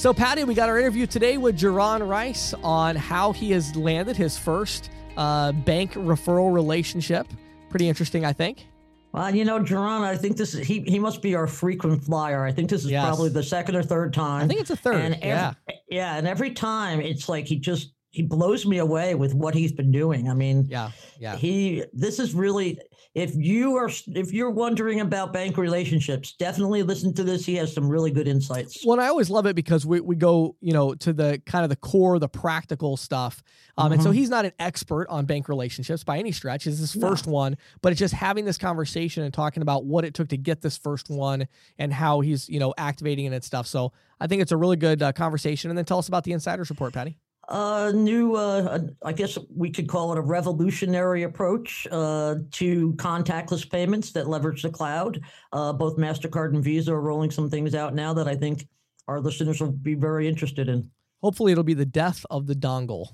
So, Patty, we got our interview today with Jaron Rice on how he has landed his first uh, bank referral relationship. Pretty interesting, I think. Well, you know, Jaron, I think this is he. He must be our frequent flyer. I think this is Yes. probably the second or third time. I think it's a third. And every, yeah. yeah, and every time it's like he just he blows me away with what he's been doing. I mean, Yeah. Yeah. he this is really if you are if you're wondering about bank relationships, definitely listen to this. He has some really good insights. Well, I always love it because we, we go, you know, to the kind of the core, the practical stuff. Um, And so Mhm. he's not an expert on bank relationships by any stretch. It's his No. first one, but it's just having this conversation and talking about what it took to get this first one and how he's, you know, activating it and stuff. So I think it's a really good uh, conversation. And then tell us about the insiders report, Patty. A new, uh, I guess we could call it a revolutionary approach uh, to contactless payments that leverage the cloud. Uh, both Mastercard and Visa are rolling some things out now that I think our listeners will be very interested in. Hopefully it'll be the death of the dongle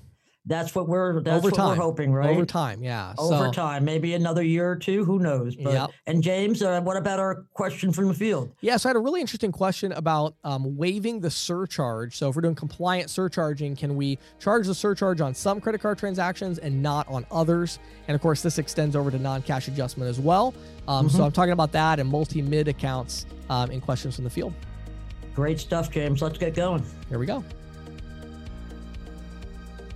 That's what we're that's Over what time. we're hoping, right? over time. Yeah. Over so, time, maybe another year or two. Who knows? But, Yep. And James, uh, what about our question from the field? Yeah, so I had a really interesting question about um, waiving the surcharge. So, if we're doing compliant surcharging, can we charge the surcharge on some credit card transactions and not on others? And of course, this extends over to non cash adjustment as well. Um, So, Mhm. I'm talking about that and multi mid accounts um, in questions from the field. Great stuff, James. Let's get going. Here we go.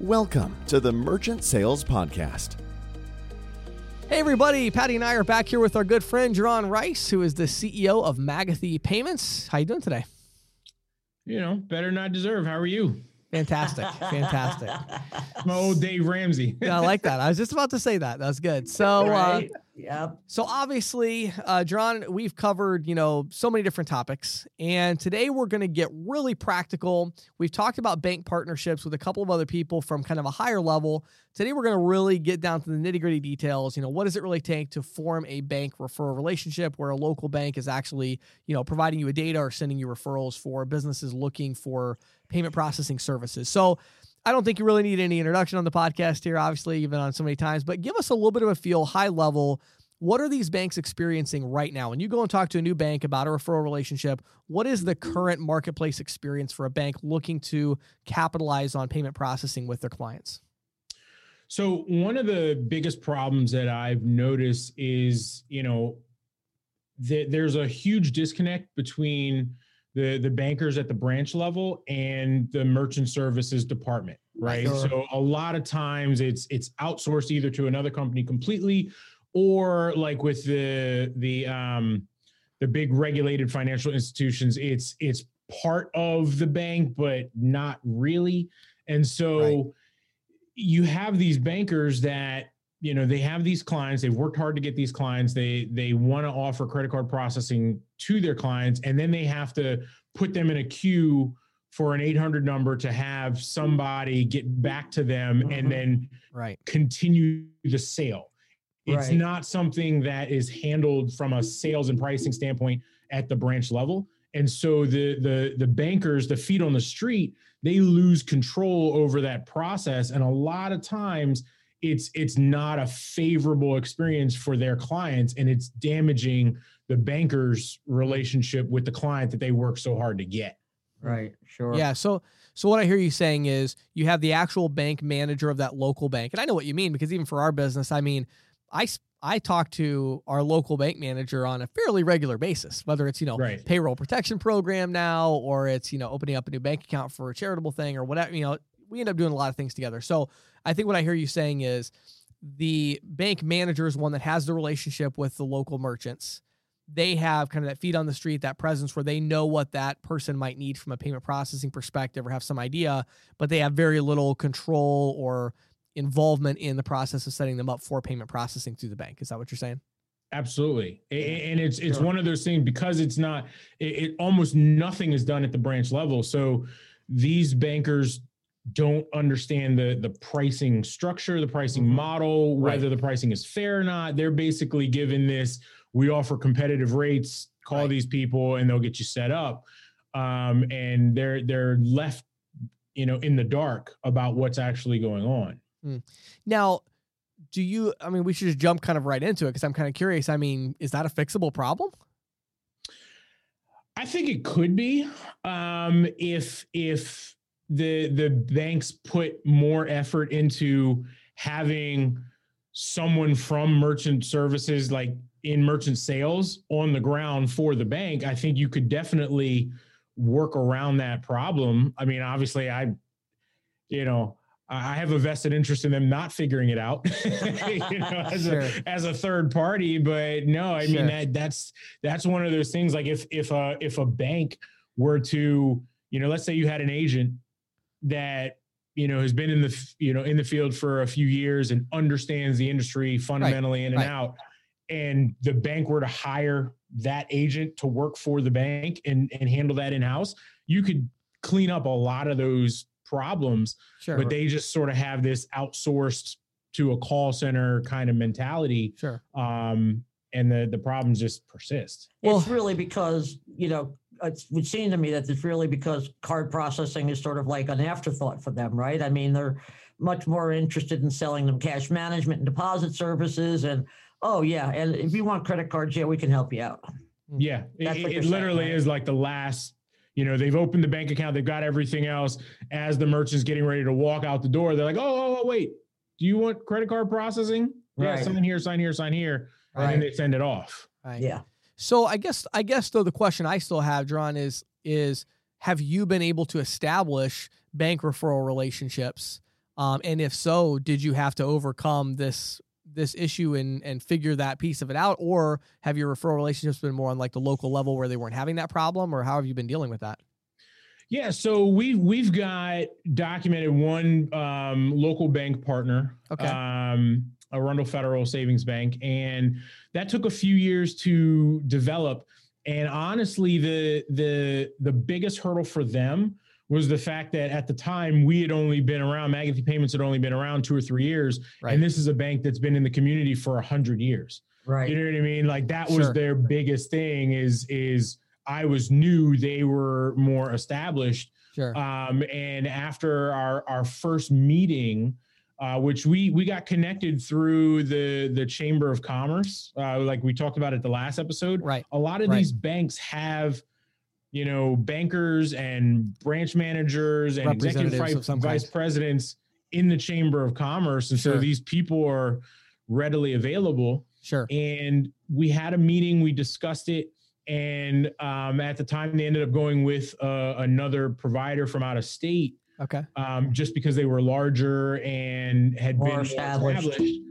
Welcome to the Merchant Sales Podcast. Hey, everybody. Patty and I are back here with our good friend, Jaron Rice, who is the CEO of Magothy Payments. How you doing today? You know, better not deserve. How are you? Fantastic. Fantastic. My old Dave Ramsey. Yeah, I like that. I was just about to say that. That's good. So, uh, right? Yep. So obviously, uh, John, we've covered you know so many different topics, and today we're going to get really practical. We've talked about bank partnerships with a couple of other people from kind of a higher level. Today we're going to really get down to the nitty gritty details. You know, what does it really take to form a bank referral relationship where a local bank is actually you know providing you a data or sending you referrals for businesses looking for payment processing services. So. I don't think you really need any introduction on the podcast here. Obviously, you've been on so many times, but give us a little bit of a feel, high level. What are these banks experiencing right now? When you go and talk to a new bank about a referral relationship, what is the mm-hmm. current marketplace experience for a bank looking to capitalize on payment processing with their clients? So one of the biggest problems that I've noticed is, you know, th- there's a huge disconnect between the the bankers at the branch level and the merchant services department, right? Sure. So a lot of times it's it's outsourced either to another company completely or like with the the um the big regulated financial institutions, it's it's part of the bank but not really. And so Right. you have these bankers that you know they have these clients they've worked hard to get these clients they they want to offer credit card processing to their clients and then they have to put them in a queue for an 800 number to have somebody get back to them Mhm. and then Right. continue the sale it's Right. not something that is handled from a sales and pricing standpoint at the branch level and so the the the bankers the feet on the street they lose control over that process and a lot of times it's it's not a favorable experience for their clients and it's damaging the banker's relationship with the client that they work so hard to get Right. Sure. Yeah. So, so what I hear you saying is you have the actual bank manager of that local bank, and I know what you mean because even for our business, I mean, I I talk to our local bank manager on a fairly regular basis, whether it's you know Right. payroll protection program now or it's you know opening up a new bank account for a charitable thing or whatever. You know, we end up doing a lot of things together. So I think what I hear you saying is the bank manager is one that has the relationship with the local merchants they have kind of that feet on the street, that presence where they know what that person might need from a payment processing perspective or have some idea, but they have very little control or involvement in the process of setting them up for payment processing through the bank. Is that what you're saying? Absolutely, and it's it's Sure. one of those things because it's not. It, it almost nothing is done at the branch level. So these bankers don't understand the the pricing structure, the pricing Mhm. model, Right. whether the pricing is fair or not. They're basically given this. We offer competitive rates. Call Right. these people, and they'll get you set up. Um, and they're they're left, you know, in the dark about what's actually going on. Now, do you, I mean, we should just jump kind of right into it because I'm kind of curious. I mean, is that a fixable problem? I I think it could be um, if if the the banks put more effort into having someone from merchant services like in merchant sales on the ground for the bank. I think you could definitely work around that problem. I mean, obviously, I you know I have a vested interest in them not figuring it out, you know, as, sure. a, as a third party. But no, I sure. mean that that's that's one of those things. Like if if a if a bank were to, you know, let's say you had an agent that you know has been in the you know in the field for a few years and understands the industry fundamentally right. in and right. out, and the bank were to hire that agent to work for the bank and and handle that in house, you could clean up a lot of those problems, sure. but they just sort of have this outsourced to a call center kind of mentality. Sure. Um, and the the problems just persist. Well, it's really because you know it would seem to me that it's really because card processing is sort of like an afterthought for them, right? I mean, they're much more interested in selling them cash management and deposit services, and oh yeah, and if you want credit cards, yeah, we can help you out. Yeah, That's it, it literally saying, right? is like the last you know, they've opened the bank account, they've got everything else. As the merchant's getting ready to walk out the door, they're like, oh, oh, oh wait, do you want credit card processing? Right. Yeah, sign here, sign here, sign here. Right. And then they send it off. Right. Yeah. So I guess I guess though the question I still have, John, is is have you been able to establish bank referral relationships? Um, and if so, did you have to overcome this this issue and and figure that piece of it out? Or have your referral relationships been more on like the local level where they weren't having that problem? Or how have you been dealing with that? Yeah so we've we've got documented one um, local bank partner okay. um, arundel federal savings bank and that took a few years to develop. And honestly the the the biggest hurdle for them was the fact that at the time we had only been around, Magothy Payments had only been around two or three years, right. and this is a bank that's been in the community for a hundred years. Right. You know what I mean? Like that was sure. their biggest thing. Is is I was new, they were more established. Sure. Um, and after our our first meeting, uh, which we we got connected through the the Chamber of Commerce, uh, like we talked about at the last episode. Right. A lot of right. these banks have you know, bankers and branch managers and executive vice, vice presidents in the Chamber of Commerce. And sure. so these people are readily available. Sure. And we had a meeting, we discussed it. And um, at the time, they ended up going with uh, another provider from out of state. Okay. Um, just because they were larger and had More been established. established.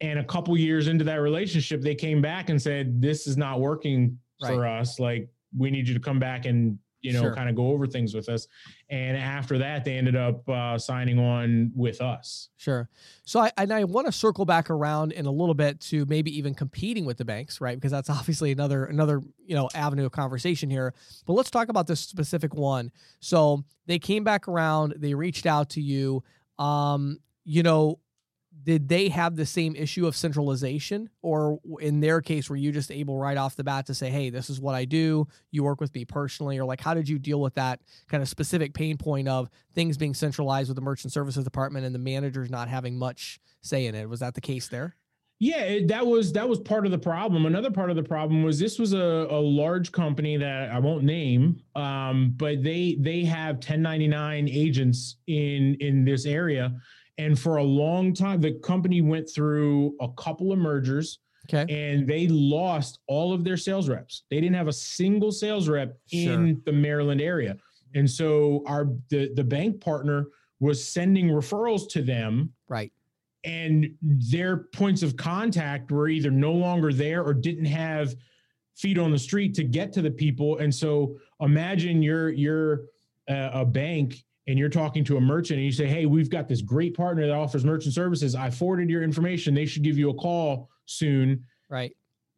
And a couple years into that relationship, they came back and said, "This is not working right. for us. Like we need you to come back and you know sure. kind of go over things with us. And after that they ended up uh, signing on with us. Sure. So i and i want to circle back around in a little bit to maybe even competing with the banks right? Because that's obviously another another you know avenue of conversation here. But let's talk about this specific one. So they came back around they reached out to you. Um you know did they have the same issue of centralization? Or in their case were you just able right off the bat to say hey this is what i do. You work with me personally. Or like how did you deal with that kind of specific pain point of things being centralized with the merchant services department and the managers not having much say in it? Was that the case there? Yeah it, that was that was part of the problem. Another part of the problem was this was a, a large company that i won't name um, but they they have 1099 agents in in this area and for a long time, the company went through a couple of mergers. Okay. And they lost all of their sales reps. They didn't have a single sales rep sure. in the Maryland area. And so our the, the bank partner was sending referrals to them. Right. And their points of contact were either no longer there or didn't have feet on the street to get to the people. And so imagine you're you're uh, a bank and you're talking to a merchant and you say, Hey, we've got this great partner that offers merchant services. I forwarded your information. They should give you a call soon. Right.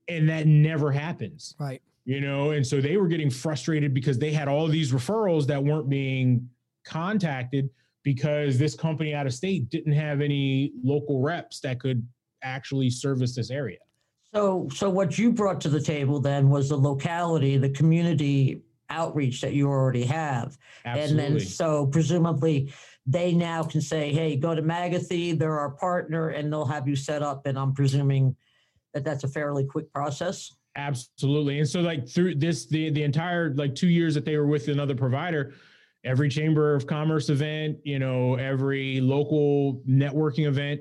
And that never happens. Right. You know, and so they were getting frustrated because they had all these referrals that weren't being contacted because this company out of state didn't have any local reps that could actually service this area. So, so what you brought to the table then was the locality, the community outreach that you already have. Absolutely. And then so presumably they now can say, hey, go to Magothy, they're our partner, and they'll have you set up. And I'm presuming that that's a fairly quick process. Absolutely. And so like through this the the entire like 2 years that they were with another provider, every chamber of commerce event, you know, every local networking event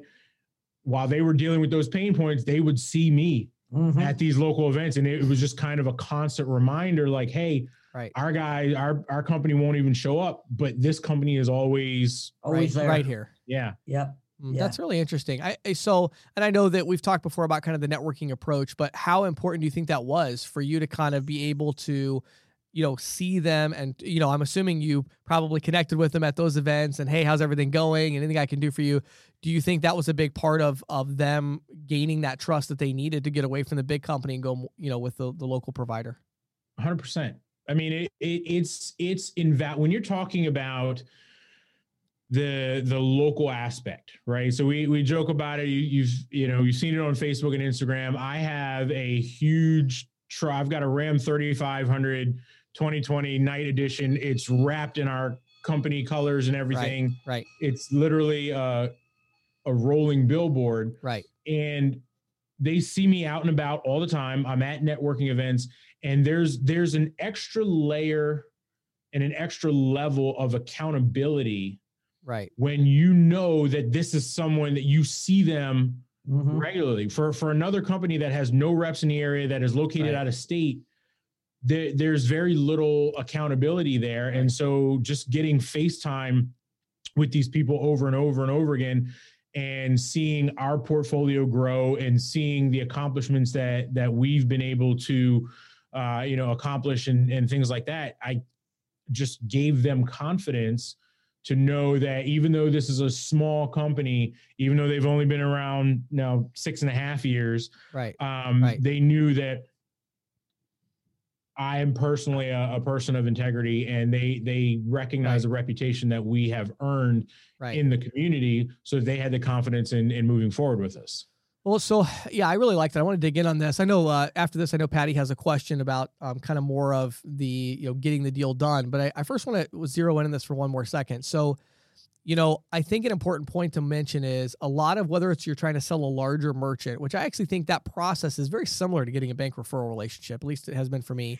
while they were dealing with those pain points, they would see me mm-hmm. at these local events and it was just kind of a constant reminder like, hey, right. our guy our our company won't even show up, but this company is always always right, right here. Yeah. Yep. Mm, yeah. That's really interesting. I so, and I know that we've talked before about kind of the networking approach, but how important do you think that was for you to kind of be able to, you know, see them and you know, I'm assuming you probably connected with them at those events and hey, how's everything going? Anything I can do for you? Do you think that was a big part of of them gaining that trust that they needed to get away from the big company and go, you know, with the, the local provider? 100%. I mean, it, it it's it's in that when you're talking about the the local aspect right? So we we joke about it. You, you've you know you've seen it on facebook and instagram. I have a huge try i've got a ram 3500 2020 night edition. It's wrapped in our company colors and everything. right, right. it's literally a, a rolling billboard. Right. And they see me out and about all the time. I'm at networking events and there's there's an extra layer and an extra level of accountability Right. When you know that this is someone that you see them mm-hmm. regularly. For for another company that has no reps in the area that is located right. out of state, there, there's very little accountability there. And so just getting FaceTime with these people over and over and over again and seeing our portfolio grow and seeing the accomplishments that that we've been able to uh, you know accomplish and, and things like that i just gave them confidence to know that even though this is a small company, even though they've only been around now six and a half years, right? Um, right. They knew that I am personally a, a, person of integrity, and they they recognize right. the reputation that we have earned right. in the community. So they had the confidence in in moving forward with us. Well, so yeah, I really like that. I want to dig in on this. I know uh, after this, I know Patty has a question about um, kind of more of the you know getting the deal done. But I, I first want to zero in on this for one more second. So, you know, I think an important point to mention is a lot of whether it's you're trying to sell a larger merchant, which I actually think that process is very similar to getting a bank referral relationship. At least it has been for me.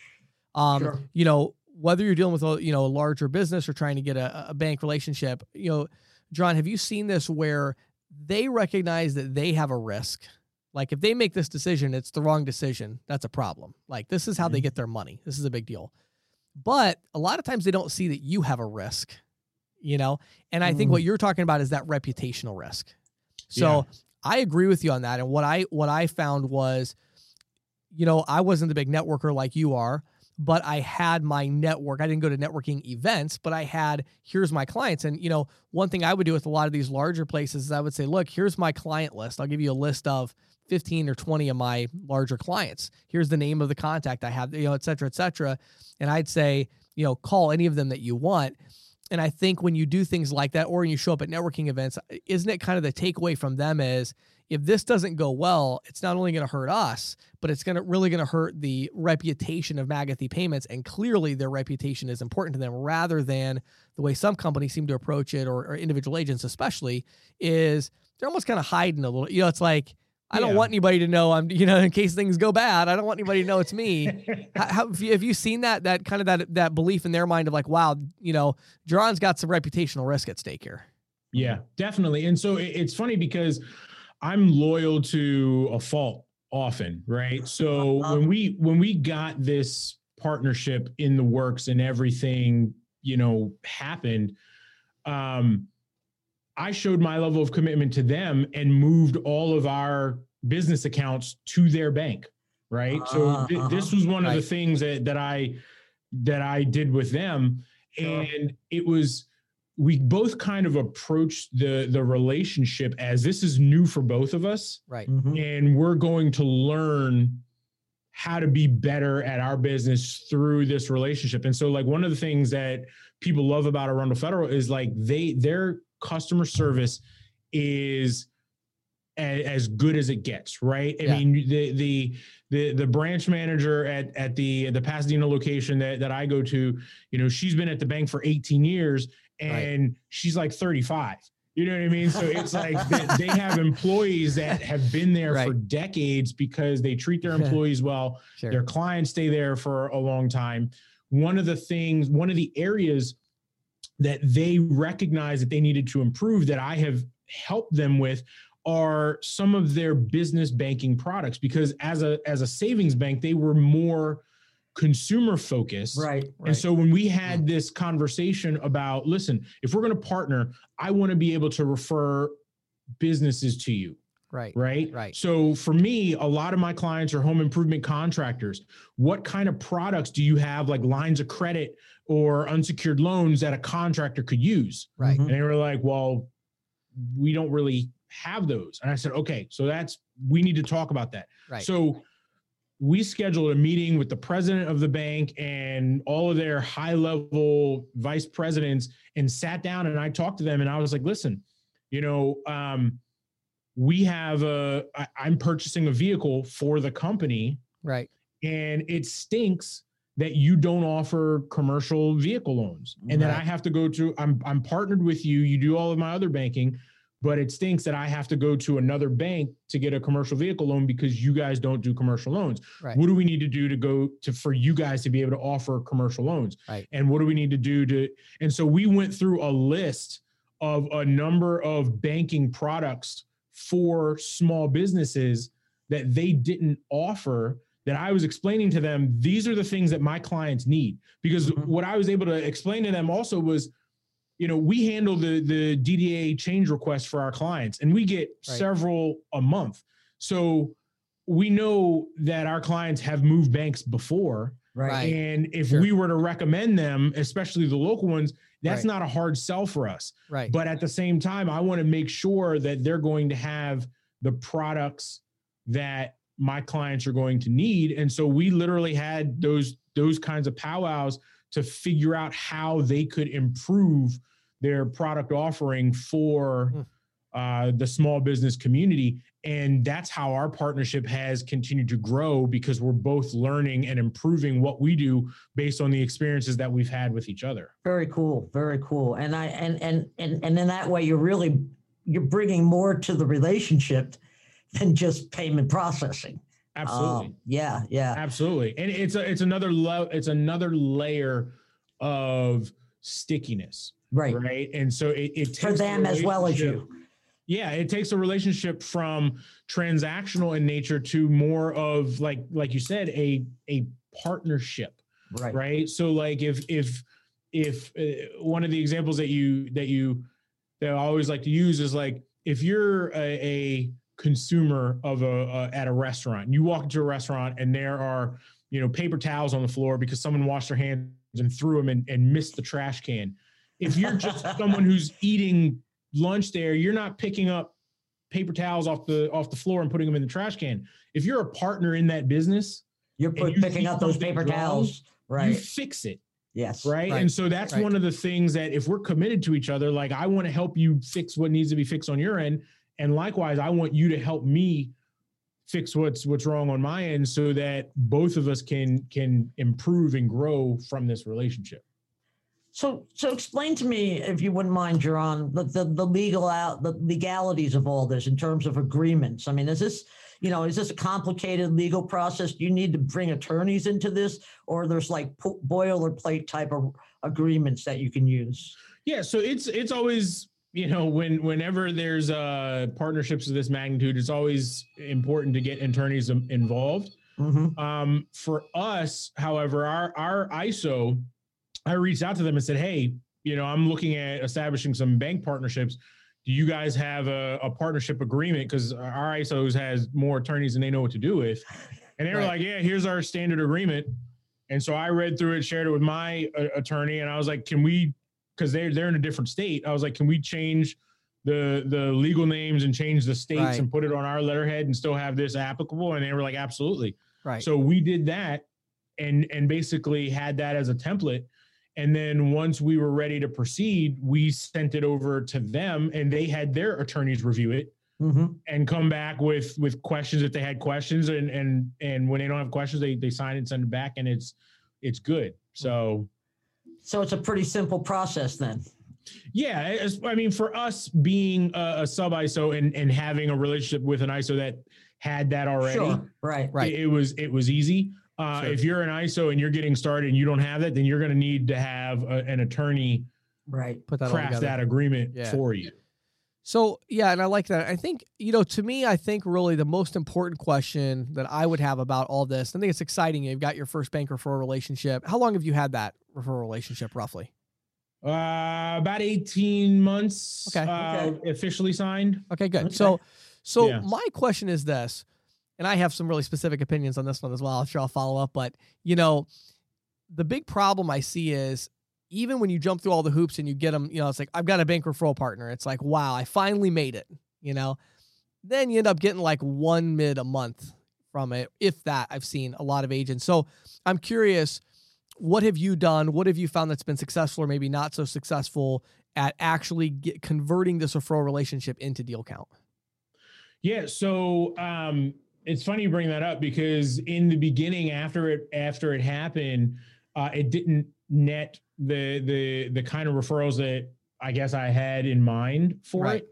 Um, sure. You know, whether you're dealing with a you know a larger business or trying to get a, a bank relationship, you know, John, have you seen this where they recognize that they have a risk. Like if they make this decision, it's the wrong decision. That's a problem. Like this is how mm-hmm. they get their money. This is a big deal. But a lot of times they don't see that you have a risk, you know? And I mm-hmm. think what you're talking about is that reputational risk. So yeah. I agree with you on that. And what I what I found was, you know, I wasn't the big networker like you are but I had my network. I didn't go to networking events, but I had here's my clients. And you know, one thing I would do with a lot of these larger places is I would say, look, here's my client list. I'll give you a list of 15 or 20 of my larger clients. Here's the name of the contact I have, you know, et cetera, et cetera. And I'd say, you know, call any of them that you want. And I think when you do things like that, or you show up at networking events, isn't it kind of the takeaway from them is if this doesn't go well, it's not only going to hurt us, but it's going to really going to hurt the reputation of Magothy Payments. And clearly, their reputation is important to them rather than the way some companies seem to approach it, or, or individual agents especially, is they're almost kind of hiding a little. You know, it's like I don't want anybody to know I'm, you know, in case things go bad. I don't want anybody to know it's me. how, have, you, have you seen that that kind of that that belief in their mind of like, wow, you know, John's got some reputational risk at stake here. Yeah, definitely. And so it's funny because I'm loyal to a fault often, right? So uh-huh. when we when we got this partnership in the works and everything, you know, happened, um, I showed my level of commitment to them and moved all of our business accounts to their bank, right? Uh, so th- uh-huh. this was one of right. the things that that I that I did with them, sure. and it was we both kind of approached the the relationship as this is new for both of us right mm-hmm. and we're going to learn how to be better at our business through this relationship and so like one of the things that people love about arundel federal is like they their customer service is as, as good as it gets right i yeah. mean the the the the branch manager at at the the Pasadena location that that I go to, you know, she's been at the bank for 18 years and right. she's like 35 You know what I mean? So it's like they, have employees that have been there Right. for decades because they treat their employees well. Sure. Their clients stay there for a long time. One of the things, one of the areas that they recognize that they needed to improve that I have helped them with are some of their business banking products because as a as a savings bank they were more consumer focused Right. Right. and so when we had mm. this conversation about, listen, if we're going to partner, I want to be able to refer businesses to you, right. right? Right. So for me, a lot of my clients are home improvement contractors. What kind of products do you have, like lines of credit or unsecured loans that a contractor could use? Right. And they were like, well, we don't really have those. And I said, okay, so that's, we need to talk about that. Right. So we scheduled a meeting with the president of the bank and all of their high level vice presidents and sat down and I talked to them and I was like, listen, you know, um, we have a, I, I'm purchasing a vehicle for the company Right. and it stinks that you don't offer commercial vehicle loans and that Right. I have to go to I'm I'm partnered with you you do all of my other banking but it stinks that I have to go to another bank to get a commercial vehicle loan because you guys don't do commercial loans Right. what do we need to do to go to for you guys to be able to offer commercial loans Right. and what do we need to do to and so we went through a list of a number of banking products for small businesses that they didn't offer that I was explaining to them these are the things that my clients need because Mhm. what I was able to explain to them also was you know we handle the the DDA change requests for our clients and we get Right. several a month so we know that our clients have moved banks before Right. Right. and if Sure. we were to recommend them especially the local ones that's Right. not a hard sell for us Right. but at the same time i want to make sure that they're going to have the products that my clients are going to need and so we literally had those those kinds of powwows to figure out how they could improve their product offering for Hmm. uh, the small business community and that's how our partnership has continued to grow because we're both learning and improving what we do based on the experiences that we've had with each other Very cool. Very cool. And I and and and and in that way, you're really you're bringing more to the relationship than just payment processing. Absolutely Um, yeah. Yeah. Absolutely, and it's a, it's another lo- it's another layer of stickiness, Right. right? And so it, it For takes a them as well as you. Yeah, it takes a relationship from transactional in nature to more of like like you said a a partnership, Right. right? So like if if if uh, one of the examples that you that you that I always like to use is like if you're a, a consumer of a, a at a restaurant, you walk into a restaurant and there are you know paper towels on the floor because someone washed their hands and threw them and, and missed the trash can. If you're just someone who's eating lunch there, you're not picking up paper towels off the off the floor and putting them in the trash can. If you're a partner in that business, You're put, you picking up those paper wrong, towels. you Right. fix it Yes. right? Right. And so that's Right. one of the things that if we're committed to each other, like I want to help you fix what needs to be fixed on your end, and likewise, I want you to help me fix what's what's wrong on my end, so that both of us can can improve and grow from this relationship. So, so explain to me, if you wouldn't mind, Jaron, the, the, the legal out, the legalities of all this in terms of agreements. I mean, is this, you know, is this a complicated legal process? Do you need to bring attorneys into this, or there's like po- boilerplate type of agreements that you can use? Yeah, so it's it's always you know when whenever there's uh partnerships of this magnitude, it's always important to get attorneys in- involved. hmm Um, for us, however, our our ISO, I reached out to them and said, "Hey, you know, I'm looking at establishing some bank partnerships. Do you guys have a, a partnership agreement? Because our ISOs has more attorneys than they know what to do with." And they were Right. like, "Yeah, here's our standard agreement." And so I read through it, shared it with my uh, attorney, and I was like, "Can we?" Because they're they're in a different state. I was like, "Can we change?" the the legal names and change the states Right. and put it on our letterhead and still have this applicable and they were like absolutely Right. so we did that and and basically had that as a template. And then once we were ready to proceed, we sent it over to them and they had their attorneys review it hmm and come back with with questions if they had questions and and and when they don't have questions they they sign it and send it back and it's it's good. So So it's a pretty simple process then. Yeah, as- I mean, for us being a, a sub ISO and and having a relationship with an ISO that had that already, Sure. Right. Right. it, it was it was easy. Uh, Sure. If you're an ISO and you're getting started and you don't have it, then you're going to need to have a, an attorney Right. Put that craft that agreement Yeah. for you. So yeah, and I like that. I think you know, to me, I think really the most important question that I would have about all this. I think it's exciting. You've got your first bank referral relationship. How long have you had that referral relationship, roughly? Uh, about 18 months. Okay. Uh, Okay. officially signed. Okay, good. Okay. So, so Yeah. my question is this, and I have some really specific opinions on this one as well. I'm sure I'll follow up, but you know, the big problem I see is even when you jump through all the hoops and you get them, you know, it's like I've got a bank referral partner. It's like, wow, I finally made it. You know, then you end up getting like one mid a month from it, if that. I've seen a lot of agents. So I'm curious, what have you done? What have you found that's been successful or maybe not so successful at actually get, converting this referral relationship into deal count? Yeah. So um, it's funny you bring that up because in the beginning, after it after it happened, uh, it didn't net the the the kind of referrals that I guess I had in mind for Right. it.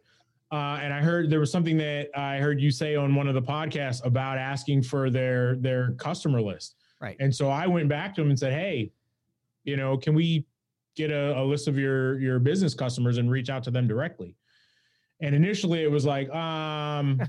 Uh, and I heard there was something that I heard you say on one of the podcasts about asking for their their customer list. Right. And so I went back to him and said, "Hey, you know, can we get a, a list of your your business customers and reach out to them directly?" And initially, it was like, um,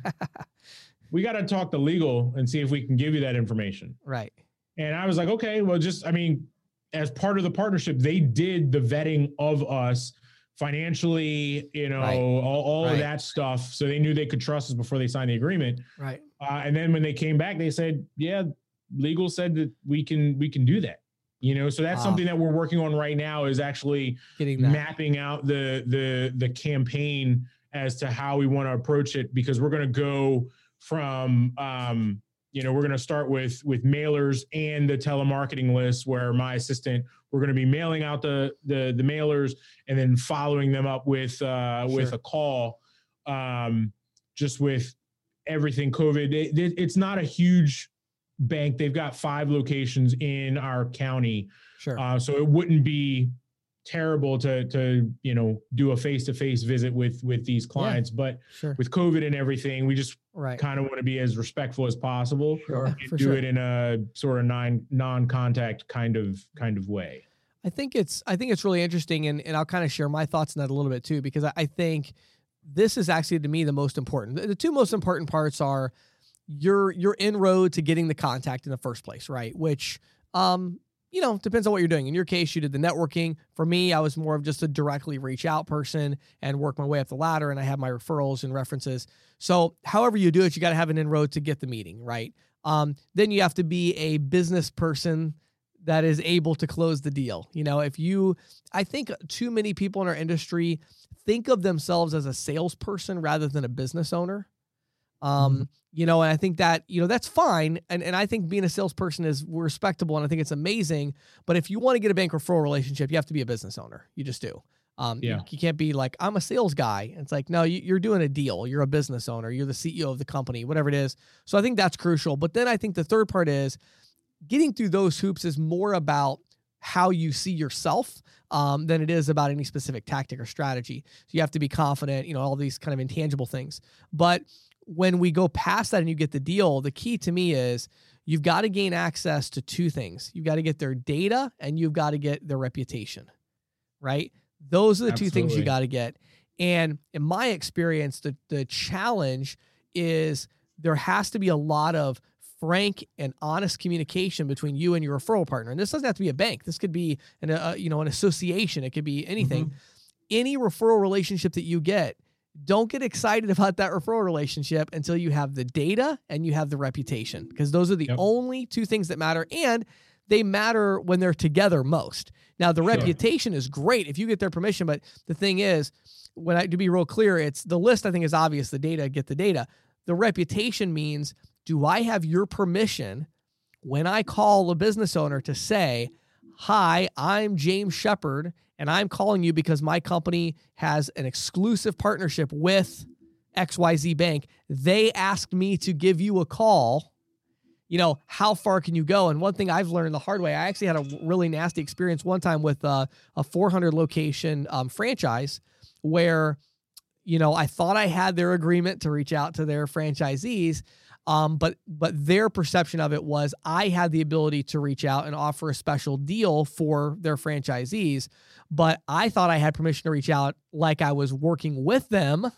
we got to talk to legal and see if we can give you that information. Right. And I was like, okay, well, just I mean, as part of the partnership, they did the vetting of us financially, you know, Right. all, all Right. of that stuff. So they knew they could trust us before they signed the agreement. Right. Uh, and then when they came back, they said, "Yeah, legal said that we can we can do that." You know, so that's Wow. something that we're working on right now is actually Getting that. mapping out the the the campaign as to how we want to approach it because we're going to go from um, you know we're going to start with with mailers and the telemarketing list where my assistant we're going to be mailing out the the the mailers and then following them up with uh with a call um just with everything covid it, it- it's not a huge bank they've got five locations in our county Sure. uh, so it wouldn't be terrible to to you know do a face to face visit with with these clients. But sure. with COVID and everything, we just Right. kind of want to be as respectful as possible Sure. and For do sure. it in a sort of non non contact kind of kind of way. I think it's I think it's really interesting and, and I'll kind of share my thoughts on that a little bit too, because I, I think this is actually to me the most important. The, the two most important parts are your your inroad to getting the contact in the first place, right? Which um you know, depends on what you're doing. In your case, you did the networking. For me, I was more of just a directly reach out person and work my way up the ladder, and I have my referrals and references. So, however you do it, you got to have an inroad to get the meeting, right? Um, then you have to be a business person that is able to close the deal. You know, if you, I think too many people in our industry think of themselves as a salesperson rather than a business owner. Um, you know, and I think that, you know, that's fine. And and I think being a salesperson is respectable and I think it's amazing. But if you want to get a bank referral relationship, you have to be a business owner. You just do. Um, you- Yeah. you, can't be like, I'm a sales guy. It's like, no, you, you're doing a deal. You're a business owner. You're the CEO of the company, whatever it is. So I think that's crucial. But then I think the third part is getting through those hoops is more about how you see yourself um, than it is about any specific tactic or strategy. So you have to be confident, you know, all these kind of intangible things. But when we go past that and you get the deal, the key to me is you've got to gain access to two things. You've got to get their data and you've got to get their reputation, right? Those are the two things you Absolutely. got to get. And in my experience, the the challenge is there has to be a lot of frank and honest communication between you and your referral partner. And this doesn't have to be a bank. This could be an uh, you know an association. It could be anything. Any referral relationship that you get, don't get excited about that referral relationship until you have the data and you have the reputation because those are the Yep. only two things that matter and they matter when they're together most. Now the Sure. reputation is great if you get their permission, but the thing is, when I to be real clear, it's the list I think is obvious, the data, get the data. The reputation means do I have your permission when I call a business owner to say, Hi, I'm James Shepard, and I'm calling you because my company has an exclusive partnership with XYZ Bank. They asked me to give you a call. you know, how far can you go? And one thing I've learned the hard way, I actually had a really nasty experience one time with uh, a 400 location um, franchise where, you know, I thought I had their agreement to reach out to their franchisees. Um, but but their perception of it was I had the ability to reach out and offer a special deal for their franchisees, but I thought I had permission to reach out like I was working with them,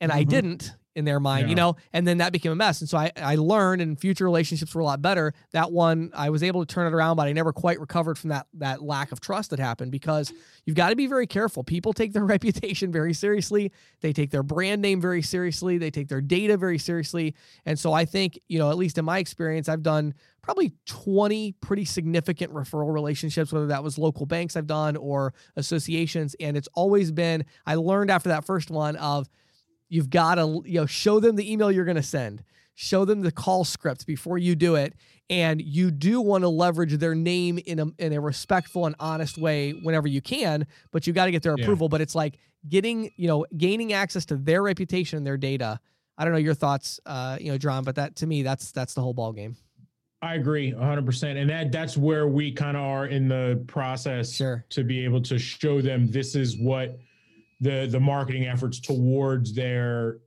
and I Mhm. didn't in their mind, you know, and then that became a mess. And so I, I learned and future relationships were a lot better. That one I was able to turn it around, but I never quite recovered from that that lack of trust that happened because you've got to be very careful. People take their reputation very seriously. They take their brand name very seriously. They take their data very seriously. And so I think, you know, at least in my experience, I've done probably 20 pretty significant referral relationships, whether that was local banks I've done or associations. And it's always been, I learned after that first one of you've got to, you know, show them the email you're going to send, show them the call script before you do it. And you do want to leverage their name in a, in a respectful and honest way whenever you can, but you got to get their Yeah. approval. But it's like getting, you know, gaining access to their reputation and their data. I don't know your thoughts, uh, you know, John, but that to me, that's that's the whole ball game. I agree 100%. And that that's where we kind of are in the process Sure. to be able to show them this is what the the marketing efforts towards their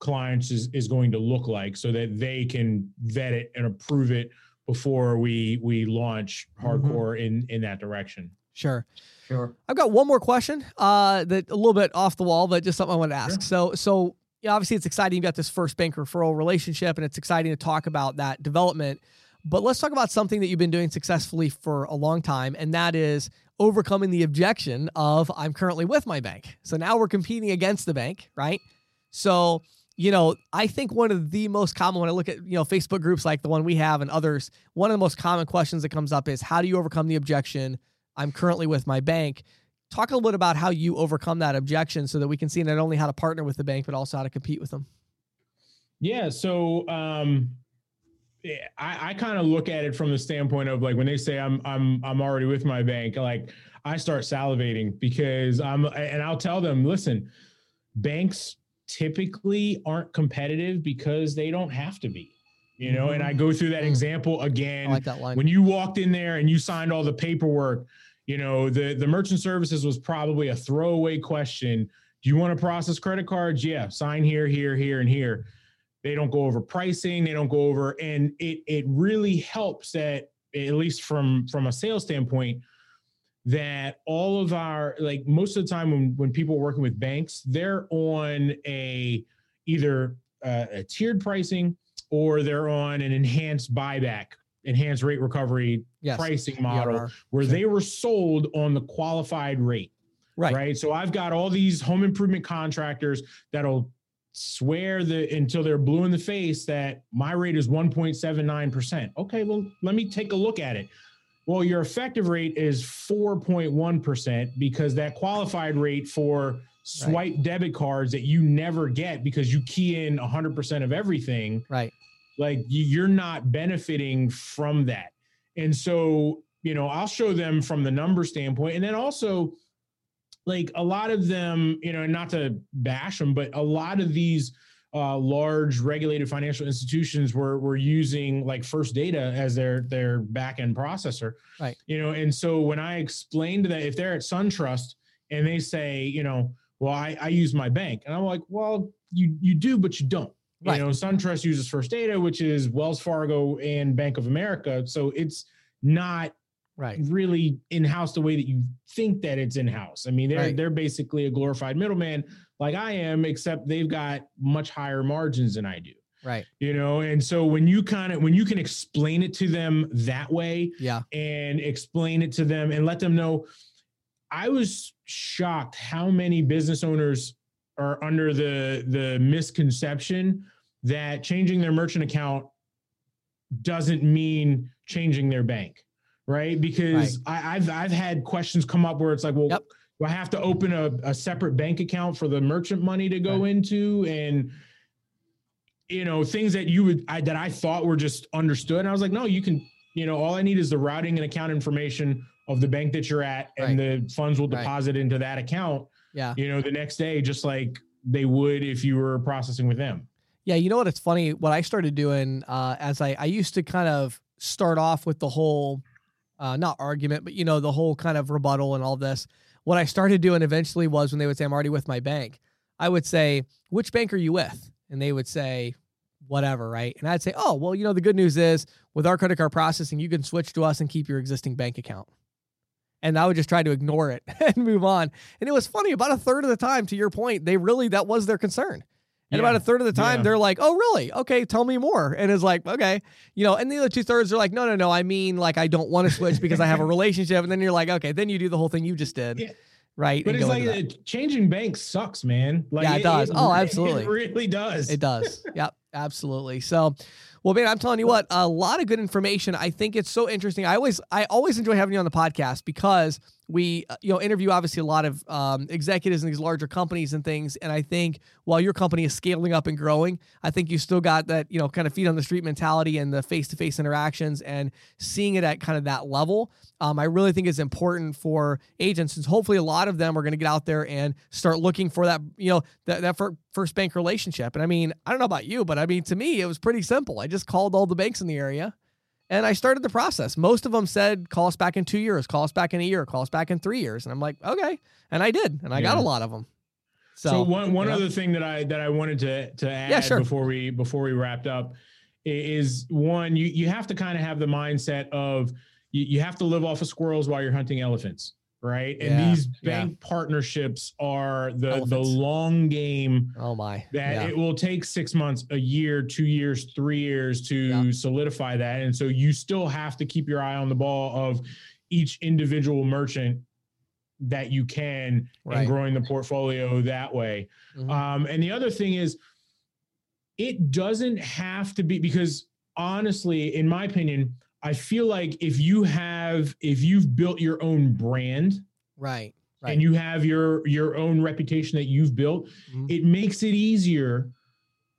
clients is is going to look like so that they can vet it and approve it before we we launch hardcore in in that direction. Sure. Sure. I've got one more question, uh, that a little bit off the wall, but just something I want to ask. Sure. So, so yeah, obviously it's exciting. You got this first bank referral relationship, and it's exciting to talk about that development. But let's talk about something that you've been doing successfully for a long time, and that is overcoming the objection of I'm currently with my bank. So now we're competing against the bank, right? So, you know, I think one of the most common when I look at, you know, Facebook groups like the one we have and others, one of the most common questions that comes up is how do you overcome the objection? I'm currently with my bank. Talk a little bit about how you overcome that objection so that we can see not only how to partner with the bank, but also how to compete with them. Yeah. So um I, I kind of look at it from the standpoint of like when they say I'm I'm I'm already with my bank, like I start salivating because I'm and I'll tell them, listen, banks typically aren't competitive because they don't have to be. You know, and I go through that Mm. example I again like that line. when you walked in there and you signed all the paperwork, you know, the the merchant services was probably a throwaway question. Do you want to process credit cards? Yeah, sign here, here, here, and here. They don't go over pricing, they don't go over, and it it really helps that at least from from a sales standpoint, that all of our like most of the time when when people are working with banks, they're on a either uh, a tiered pricing or they're on an enhanced buyback, enhanced rate recovery yes. pricing model ERR. where Sure. they were sold on the qualified rate, Right. right? So I've got all these home improvement contractors that'll swear the until they're blue in the face that my rate is 1.79%. Okay, well, let me take a look at it. Well, your effective rate is 4.1% because that qualified rate for swipe debit cards that you never get because you key in 100% of everything Right. like you- you're not benefiting from that and so you know i'll show them from the number standpoint and then also like a lot of them you know and not to bash them but a lot of these uh, large regulated financial institutions were were using like first data as their their back end processor Right. you know and so when i explained that if they're at suntrust and they say you know well i i use my bank and i'm like well you you do but you don't Right. you know, SunTrust uses First Data, which is Wells Fargo and Bank of America. So it's not Right. really in-house the way that you think that it's in-house. I mean, they're Right. they're basically a glorified middleman like I am, except they've got much higher margins than I do. Right. You know, and so when you kind of when you can explain it to them that way Yeah. and explain it to them and let them know I was shocked how many business owners are under the the misconception that changing their merchant account doesn't mean changing their bank, right? Because I, I've I've had questions come up where it's like, well, Yep. do I have to open a, a separate bank account for the merchant money to go into and you know things that you would I, that I thought were just understood. And I was like, no, you can. You know, all I need is the routing and account information of the bank that you're at, and the funds will Right. deposit into that account. Yeah. You know, the next day, just like they would if you were processing with them. Yeah, you know what? It's funny. What I started doing uh, as I I used to kind of start off with the whole uh, not argument, but you know the whole kind of rebuttal and all this. What I started doing eventually was when they would say I'm already with my bank, I would say which bank are you with, and they would say whatever, right? And I'd say, oh well, you know the good news is with our credit card processing, you can switch to us and keep your existing bank account. And I would just try to ignore it and move on. And it was funny. About a third of the time, to your point, they really that was their concern. And Yeah. about a third of the time, Yeah. they're like, "Oh, really? Okay, tell me more." And it's like, "Okay, you know." And the other two thirds are like, "No, no, no. I mean, like, I don't want to switch because I have a relationship." And then you're like, "Okay." Then you do the whole thing you just did, Yeah. right? But it's like uh, changing banks sucks, man. Like Yeah, it does. Oh, absolutely. It really does. It does. yep, absolutely. So, well, man, I'm telling you what, a lot of good information. I think it's so interesting. I always, I always enjoy having you on the podcast because we, uh, you know, interview obviously a lot of um, executives in these larger companies and things. And I think while your company is scaling up and growing, I think you still got that, you know, kind of feet on the street mentality and the face to face interactions and seeing it at kind of that level. Um, I really think is important for agents, since hopefully a lot of them are going to get out there and start looking for that, you know, that, that fir- first bank relationship. And I mean, I don't know about you, but I mean, to me, it was pretty simple. I just called all the banks in the area and I started the process. Most of them said, call us back in two years, call us back in a year, call us back in three years. And I'm like, okay. And I did. And I got a lot of them. So, So, one one know. other thing that I that I wanted to to add Yeah, sure. before we before we wrapped up is one you you have to kind of have the mindset of you, you have to live off of squirrels while you're hunting elephants, right? And Yeah, these yeah. bank partnerships are the the long game Oh my. that yeah. it will take six months, a year, two years, three years to Yeah. solidify that. And so you still have to keep your eye on the ball of each individual merchant that you can Right. and growing the portfolio that way. Mhm. Um, and the other thing is, it doesn't have to be because honestly, in my opinion, I feel like if you have if you've built your own brand right. Right. and you have your your own reputation that you've built, Mhm. it makes it easier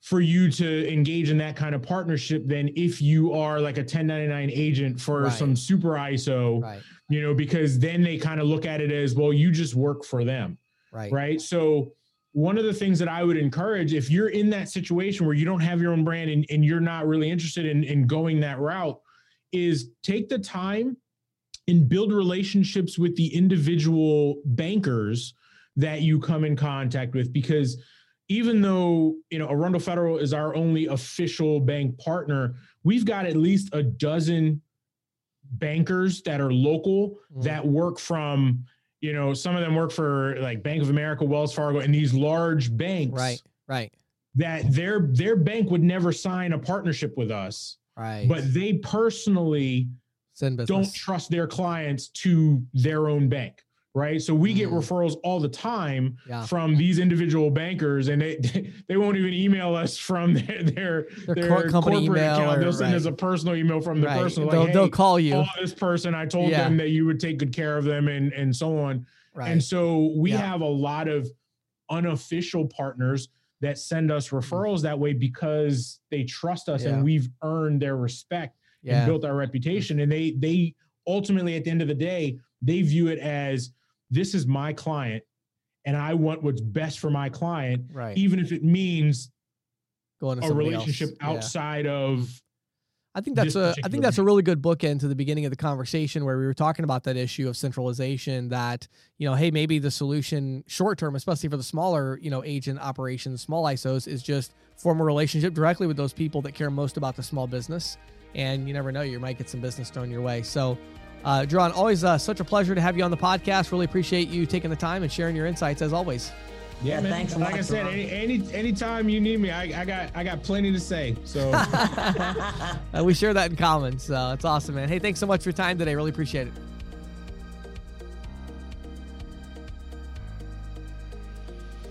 for you to engage in that kind of partnership than if you are like a 1099 agent for Right. some super ISO, right. you know, because then they kind of look at it as well, you just work for them Right. right? So one of the things that I would encourage if you're in that situation where you don't have your own brand and, and you're not really interested in, in going that route, is take the time and build relationships with the individual bankers that you come in contact with because even though you know Arundel Federal is our only official bank partner, we've got at least a dozen bankers that are local Mhm. that work from you know some of them work for like Bank of America, Wells Fargo, and these large banks Right. Right. that their their bank would never sign a partnership with us, Right. but they personally don't trust their clients to their own bank right so we get Mm. referrals all the time Yeah. from these individual bankers and they they won't even email us from their their, Their their corporate email account or- they'll send us a personal email from the right. person they'll, like they'll call you. this person i told Yeah. them that you would take good care of them and and so on right. and so we Yeah. have a lot of unofficial partners that send us mm-hmm. referrals that way because they trust us Yeah. and we've earned their respect and built our reputation. And they they ultimately at the end of the day, they view it as this is my client and I want what's best for my client, Right. even if it means Going to a relationship else. Yeah. outside of I think that's a I think that's a really good bookend to the beginning of the conversation where we were talking about that issue of centralization that you know hey maybe the solution short term especially for the smaller you know agent operations small ISOs is just form a relationship directly with those people that care most about the small business. And you never know you might get some business thrown your way. So uh, John always uh, such a pleasure to have you on the podcast. Really appreciate you taking the time and sharing your insights as always Yeah, man. thanks Like I said, any any anytime you need me, I, I got I got plenty to say. So Uh, we share that in common so it's awesome man hey thanks so much for your time today really appreciate it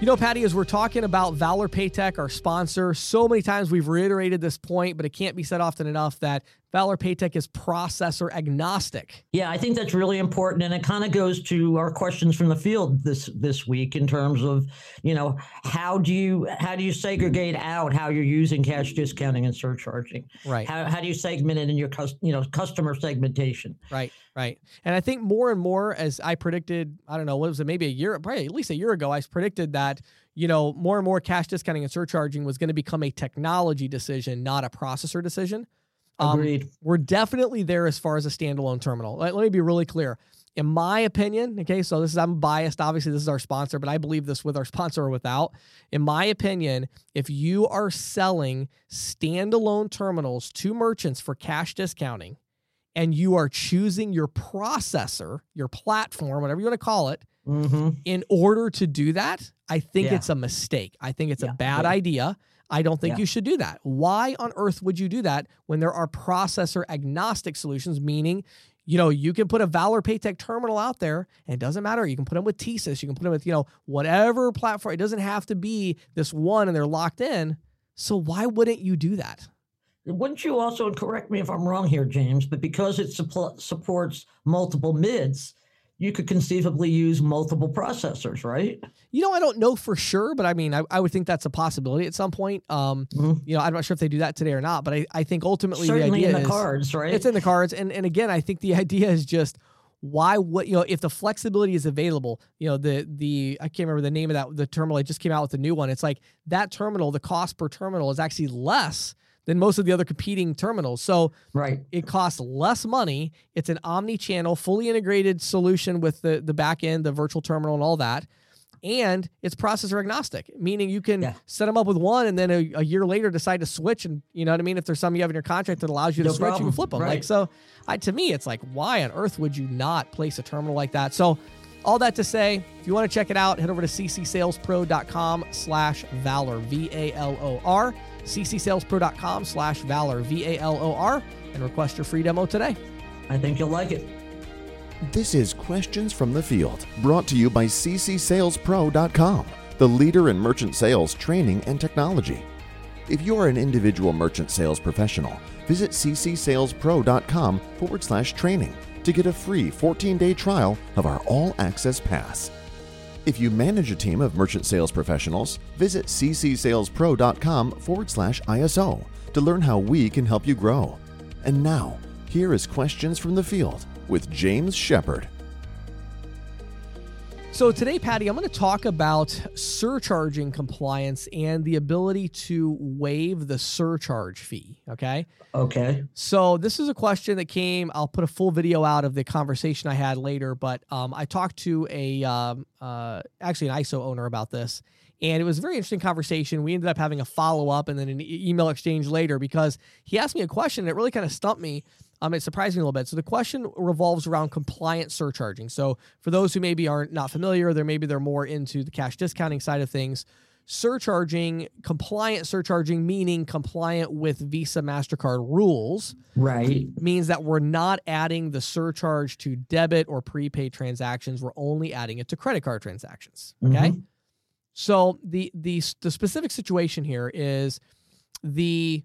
You know, Patty, as we're talking about Valor Paytech, our sponsor, so many times we've reiterated this point, but it can't be said often enough that Valor Paytech is processor agnostic. Yeah, I think that's really important, and it kind of goes to our questions from the field this this week in terms of, you know, how do you how do you segregate out how you're using cash discounting and surcharging? Right. How, how do you segment it in your you know customer segmentation? Right, right. And I think more and more, as I predicted, I don't know, what was it, maybe a year, probably at least a year ago, I predicted that, you know, more and more cash discounting and surcharging was going to become a technology decision, not a processor decision. Um, Agreed. We're definitely there as far as a standalone terminal. Let, let me be really clear. In my opinion, okay, so this is I'm biased. Obviously, this is our sponsor, but I believe this with our sponsor or without. In my opinion, if you are selling standalone terminals to merchants for cash discounting, and you are choosing your processor, your platform, whatever you want to call it, mm-hmm. in order to do that, I think yeah. it's a mistake. I think it's yeah. a bad yeah. idea. I don't think you should do that. Why on earth would you do that when there are processor agnostic solutions, meaning you know, you can put a Valor Paytech terminal out there and it doesn't matter. You can put them with TSYS, you can put them with, you know, whatever platform. It doesn't have to be this one and they're locked in. So why wouldn't you do that? Wouldn't you also, correct me if I'm wrong here, James, but because it supports multiple MIDs, you could conceivably use multiple processors, right? You know, I don't know for sure, but I mean, I, I would think that's a possibility at some point. Um, mm-hmm. You know, I'm not sure if they do that today or not, but I, I think ultimately Certainly the idea in the is, cards, right? It's in the cards, and and again, I think the idea is just why what you know if the flexibility is available you know the the i can't remember the name of that the terminal i just came out with a new one it's like that terminal the cost per terminal is actually less than most of the other competing terminals. So right. it costs less money. It's an omni-channel, fully integrated solution with the the back end, the virtual terminal, and all that. And it's processor agnostic, meaning you can yeah. set them up with one, and then a, a, year later decide to switch. And you know what I mean? If there's something you have in your contract that allows you to switch, problem. you can flip them. Right. Like so, I, to me, it's like, why on earth would you not place a terminal like that? So, all that to say, if you want to check it out, head over to ccsalespro.com slash valor, V A L O R ccsalespro.com slash valor, V A L O R, and request your free demo today. I think you'll like it. This is Questions from the Field, brought to you by ccsalespro.com, the leader in merchant sales training and technology. If you are an individual merchant sales professional, visit ccsalespro.com forward slash training to get a free 14 day trial of our all access pass. If you manage a team of merchant sales professionals, visit ccsalespro.com forward slash ISO to learn how we can help you grow. And now, here is Questions from the Field with James Shepard. So, today, Patty, I'm going to talk about surcharging compliance and the ability to waive the surcharge fee. Okay. Okay. So, this is a question that came. I'll put a full video out of the conversation I had later, but um, I talked to a um, uh, actually an ISO owner about this. And it was a very interesting conversation. We ended up having a follow up and then an email exchange later because he asked me a question and it really kind of stumped me um, it surprised me a little bit. So the question revolves around compliant surcharging. So for those who maybe are not not familiar, there maybe they're more into the cash discounting side of things. Surcharging, compliant surcharging, meaning compliant with Visa MasterCard rules. Right. Means that we're not adding the surcharge to debit or prepaid transactions. We're only adding it to credit card transactions. Okay. Mm-hmm. So the the the specific situation here is the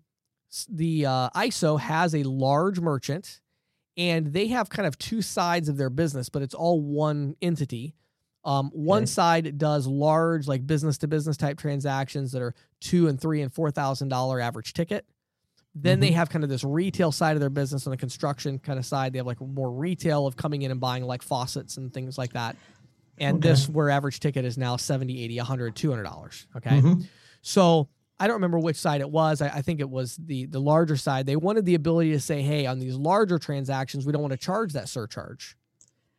the uh, ISO has a large merchant and they have kind of two sides of their business, but it's all one entity. Um, one okay. side does large, like business to business type transactions that are two and three and four thousand dollar average ticket. Then mm-hmm. they have kind of this retail side of their business on the construction kind of side. They have like more retail of coming in and buying like faucets and things like that. And okay. this where average ticket is now 70, 80, 100, 200 dollars. Okay. Mm-hmm. So I don't remember which side it was. I, I, think it was the the larger side. They wanted the ability to say, "Hey, on these larger transactions, we don't want to charge that surcharge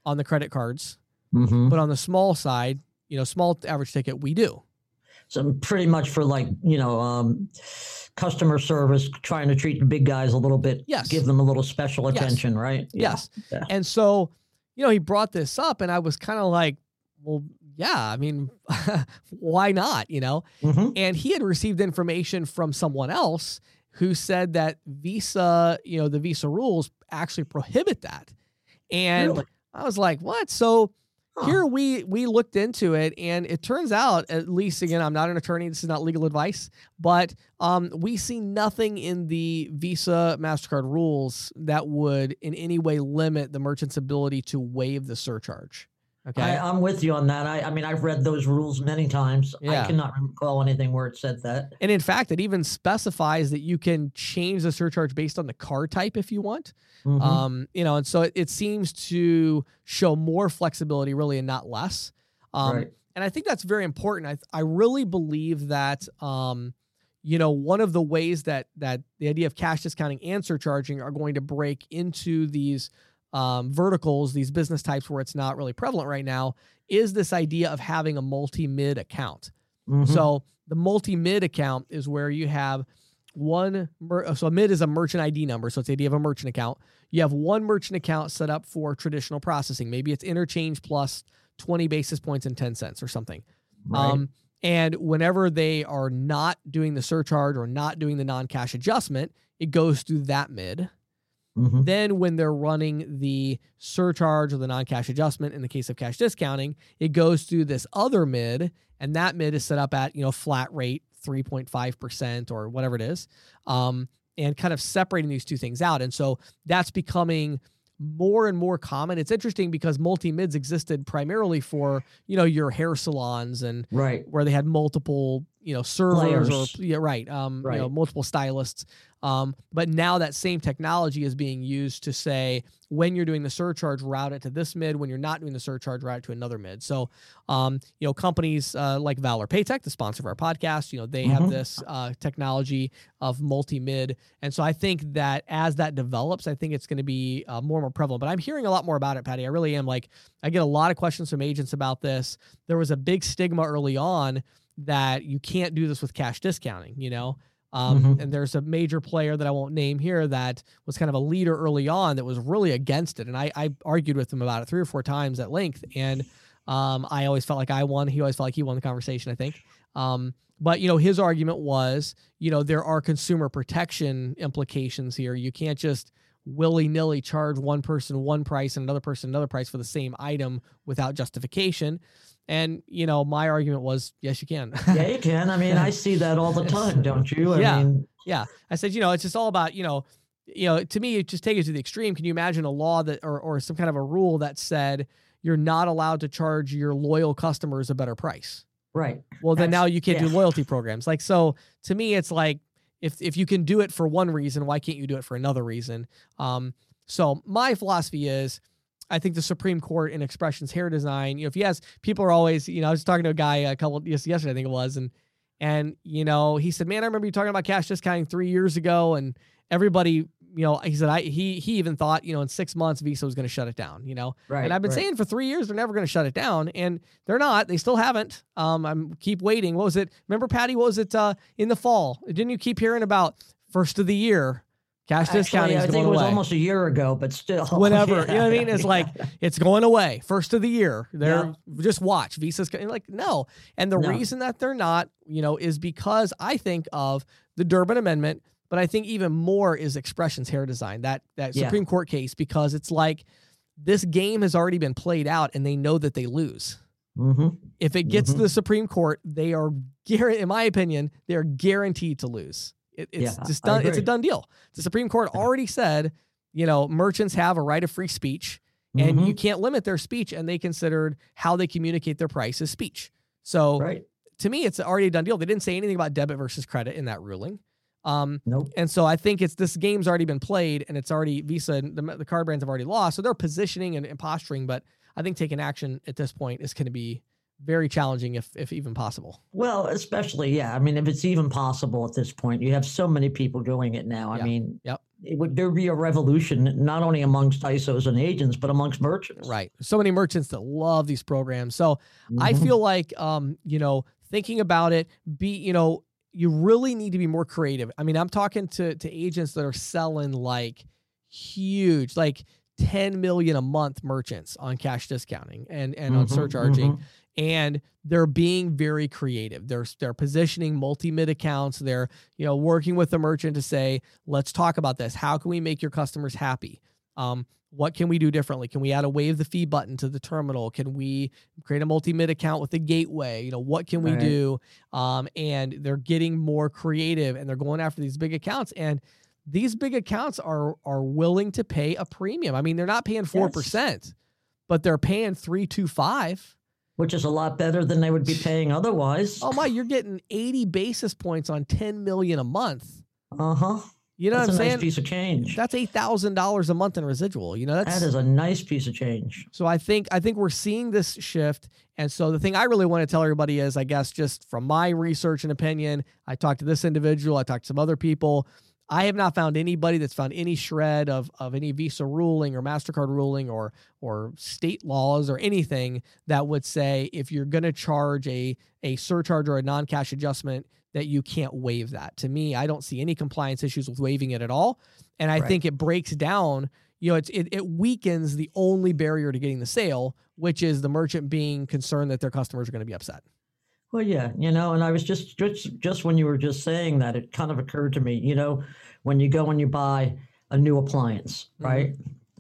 on the credit cards, mm-hmm. but on the small side, you know, small average ticket, we do." So pretty much for like you know, um, customer service, trying to treat the big guys a little bit, yes, give them a little special attention, yes. right? Yes, yeah. and so you know, he brought this up, and I was kind of like, well yeah, I mean, why not? You know? Mm-hmm. And he had received information from someone else who said that Visa, you know, the Visa rules actually prohibit that. And really? I was like, what? So huh. here we we looked into it and it turns out at least again i'm not an attorney this is not legal advice but um, we see nothing in the visa mastercard rules that would in any way limit the merchant's ability to waive the surcharge Okay. I, am with you on that. I, I mean, I've read those rules many times. Yeah. I cannot recall anything where it said that. And in fact, it even specifies that you can change the surcharge based on the car type if you want. Mm-hmm. Um, you know, and so it, it, seems to show more flexibility really and not less. Um, right. and I think that's very important. I I really believe that um, you know, one of the ways that that the idea of cash discounting and surcharging are going to break into these um, verticals, these business types where it's not really prevalent right now, is this idea of having a multi mid account. Mm-hmm. So the multi mid account is where you have one so a mid is a merchant ID number, so it's the idea of a merchant account. You have one merchant account set up for traditional processing. Maybe it's interchange plus 20 basis points and 10 cents or something. Right. Um, and whenever they are not doing the surcharge or not doing the non-cash adjustment, it goes through that mid. Mm-hmm. Then when they're running the surcharge or the non-cash adjustment in the case of cash discounting, it goes through this other mid and that mid is set up at, you know, flat rate 3.5% or whatever it is. Um, and kind of separating these two things out. And so that's becoming more and more common. It's interesting because multi mids existed primarily for you know your hair salons and right where they had multiple you know servers or yeah right um right. you know multiple stylists um but now that same technology is being used to say when you're doing the surcharge route it to this mid. When you're not doing the surcharge route it to another mid. So um you know companies uh, like Valor Paytech the sponsor of our podcast you know they mm-hmm. have this uh, technology of multi mid and so I think that as that develops I think it's going to be uh, more and more prevalent. But I'm hearing a lot more about it Patty. I really am. Like I get a lot of questions from agents about this. There was a big stigma early on that you can't do this with cash discounting, you know? Um, mm-hmm. And there's a major player that I won't name here that was kind of a leader early on that was really against it. And I, I argued with him about it three or four times at length. And um, I always felt like I won. He always felt like he won the conversation, I think. Um, but, you know, his argument was, you know, there are consumer protection implications here. You can't just willy nilly charge one person one price and another person another price for the same item without justification. And you know, my argument was, yes, you can. yeah, you can. I mean, I see that all the time, don't you? I yeah, mean, yeah. I said, you know, it's just all about, you know, you know, to me, just take it to the extreme. Can you imagine a law that, or or some kind of a rule that said you're not allowed to charge your loyal customers a better price? Right. Well, then now you can't yeah. do loyalty programs. Like, so to me, it's like if if you can do it for one reason, why can't you do it for another reason? Um, so my philosophy is I think the Supreme Court in Expressions Hair Design, you know, if ask, people are always, you know, I was talking to a guy a couple yesterday, I think it was, and and you know, he said, "Man, I remember you talking about cash discounting three years ago, and everybody, you know, he said, I he he even thought, you know, in six months Visa was going to shut it down, you know, right? And I've been right. saying for three years they're never going to shut it down, and they're not. They still haven't. Um, I'm keep waiting. What was it? Remember, Patty? What was it? Uh, in the fall, didn't you keep hearing about first of the year? Cash Actually, discounting I think it was away. almost a year ago, but still. Whatever. Yeah, you know what I mean? It's yeah. like it's going away. First of the year. They're Yeah. just watch. Visa's like, no. And the No. reason that they're not, you know, is because I think of the Durbin Amendment, but I think even more is expressions hair design, that that Yeah. Supreme Court case, because it's like this game has already been played out and they know that they lose. Mhm. If it gets Mhm. to the Supreme Court, they are in my opinion, they are guaranteed to lose. It, it's Yeah, just done. It's a done deal. The Supreme Court already said, you know, merchants have a right of free speech, and Mhm. you can't limit their speech, and they considered how they communicate their price as speech. So Right. to me, it's already a done deal. They didn't say anything about debit versus credit in that ruling. Um, Nope. and so I think it's this game's already been played, and it's already Visa and the, the card brands have already lost. So they're positioning and, and posturing, but I think taking action at this point is going to be very challenging, if if even possible. Well, especially, yeah. I mean, if it's even possible at this point, you have so many people doing it now. I mean, Yep. it would there be a revolution not only amongst ISOs and agents, but amongst merchants. Right. So many merchants that love these programs. So I Mhm. feel like um, you know, thinking about it, be, you know, you really need to be more creative. I mean, I'm talking to to agents that are selling like huge, like 10 million a month merchants on cash discounting and and on Mhm, surcharging. mhm. And they're being very creative. They're they're positioning multi-mid accounts. They're, you know, working with the merchant to say, let's talk about this. How can we make your customers happy? Um, what can we do differently? Can we add a waive the fee button to the terminal? Can we create a multi-mid account with a gateway? You know, what can we Right. do? Um, and they're getting more creative and they're going after these big accounts. And these big accounts are are willing to pay a premium. I mean, they're not paying four percent, but they're paying three two five. Which is a lot better than they would be paying otherwise. Oh my, you're getting 80 basis points on 10 million a month. Uh huh. You know that's what I'm a nice saying? piece of change. That's eight thousand dollars a month in residual. You know, that's that is a nice piece of change. so I think I think we're seeing this shift. And so the thing I really want to tell everybody is, I guess, just from my research and opinion, I talked to this individual, I talked to some other people. I have not found anybody that's found any shred of of any Visa ruling or Mastercard ruling or or state laws or anything that would say if you're going to charge a a surcharge or a non cash adjustment that you can't waive that. To me, I don't see any compliance issues with waiving it at all, and I Right. think it breaks down. You know, it's, it it weakens the only barrier to getting the sale, which is the merchant being concerned that their customers are going to be upset. Well, yeah, you know, and I was just just just when you were just saying that, it kind of occurred to me, you know, when you go and you buy a new appliance, Mhm. right?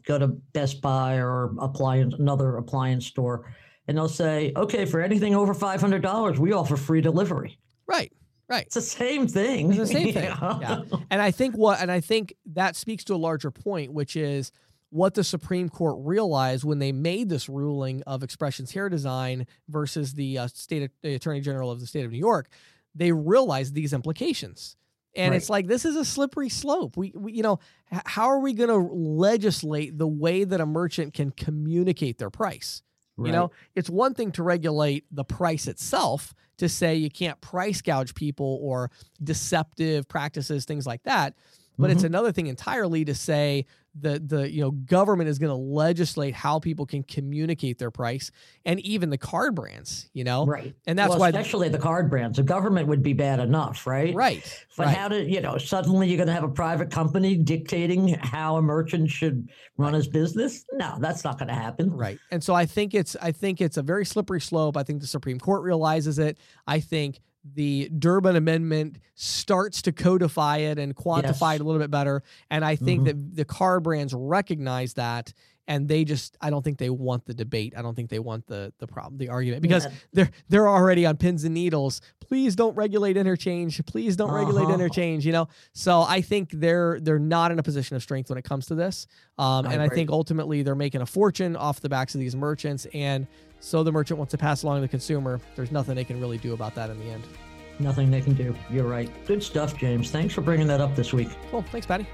Go to Best Buy or appliance another appliance store, and they'll say, okay, for anything over five hundred dollars, we offer free delivery. Right. Right. It's the same thing. It's the same you thing. know? Yeah. And I think what, and I think that speaks to a larger point, which is what the Supreme Court realized when they made this ruling of Expressions Hair Design versus the uh, state the Attorney General of the state of New York. They realized these implications. And it's like this is a slippery slope. We, we you know, h- how are we going to legislate the way that a merchant can communicate their price? You know, it's one thing to regulate the price itself to say you can't price gouge people or deceptive practices, things like that. But it's Mhm. another thing entirely to say the the you know government is going to legislate how people can communicate their price and even the card brands, you know, right. and that's well, why especially the card brands. The government would be bad enough, right? right, But right. how did you know? Suddenly, you're going to have a private company dictating how a merchant should run his business? No, that's not going to happen. Right. And so I think it's I think it's a very slippery slope. I think the Supreme Court realizes it. I think the Durbin Amendment starts to codify it and quantify Yes. it a little bit better. And I think Mhm. that the car brands recognize that and they just I don't think they want the debate. I don't think they want the the problem, the argument because Yeah. they're they're already on pins and needles. Please don't regulate interchange. Please don't regulate Uh-huh. interchange. You know, so I think they're they're not in a position of strength when it comes to this. Um, I and I think ultimately they're making a fortune off the backs of these merchants, and so the merchant wants to pass along to the consumer. There's nothing they can really do about that in the end. Nothing they can do. You're right. Good stuff, James. Thanks for bringing that up this week. Cool. Thanks, Patty.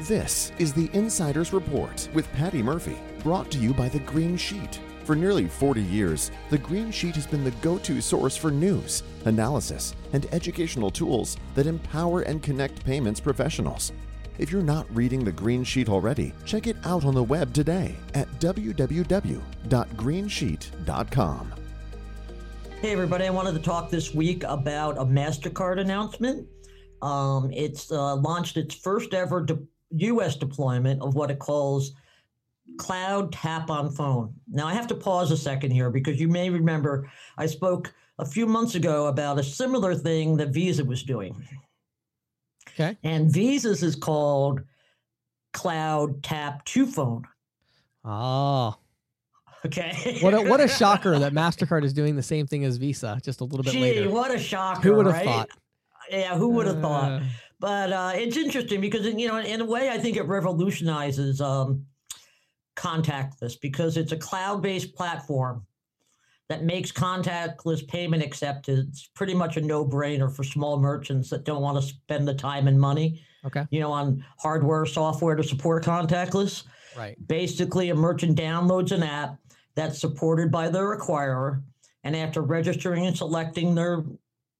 This is the Insider's Report with Patty Murphy, brought to you by The Green Sheet. For nearly 40 years, The Green Sheet has been the go to source for news, analysis, and educational tools that empower and connect payments professionals. If you're not reading The Green Sheet already, check it out on the web today at www.greensheet.com. Hey, everybody. I wanted to talk this week about a MasterCard announcement. Um, it's uh, launched its first ever de- U.S. deployment of what it calls Cloud Tap on Phone. Now, I have to pause a second here because you may remember I spoke a few months ago about a similar thing that Visa was doing. Okay. And Visa's is called Cloud Tap to Phone. Oh, Okay. what a, what a shocker that Mastercard is doing the same thing as Visa, just a little bit Gee, later. what a shocker. Who would have right? thought? Yeah, who would have thought? Uh, But uh, it's interesting because, you know, in a way, I think it revolutionizes um, contactless because it's a cloud based platform that makes contactless payment acceptance pretty much a no brainer for small merchants that don't want to spend the time and money, Okay. you know, on hardware, software to support contactless. Right. Basically, a merchant downloads an app that's supported by their acquirer, and after registering and selecting their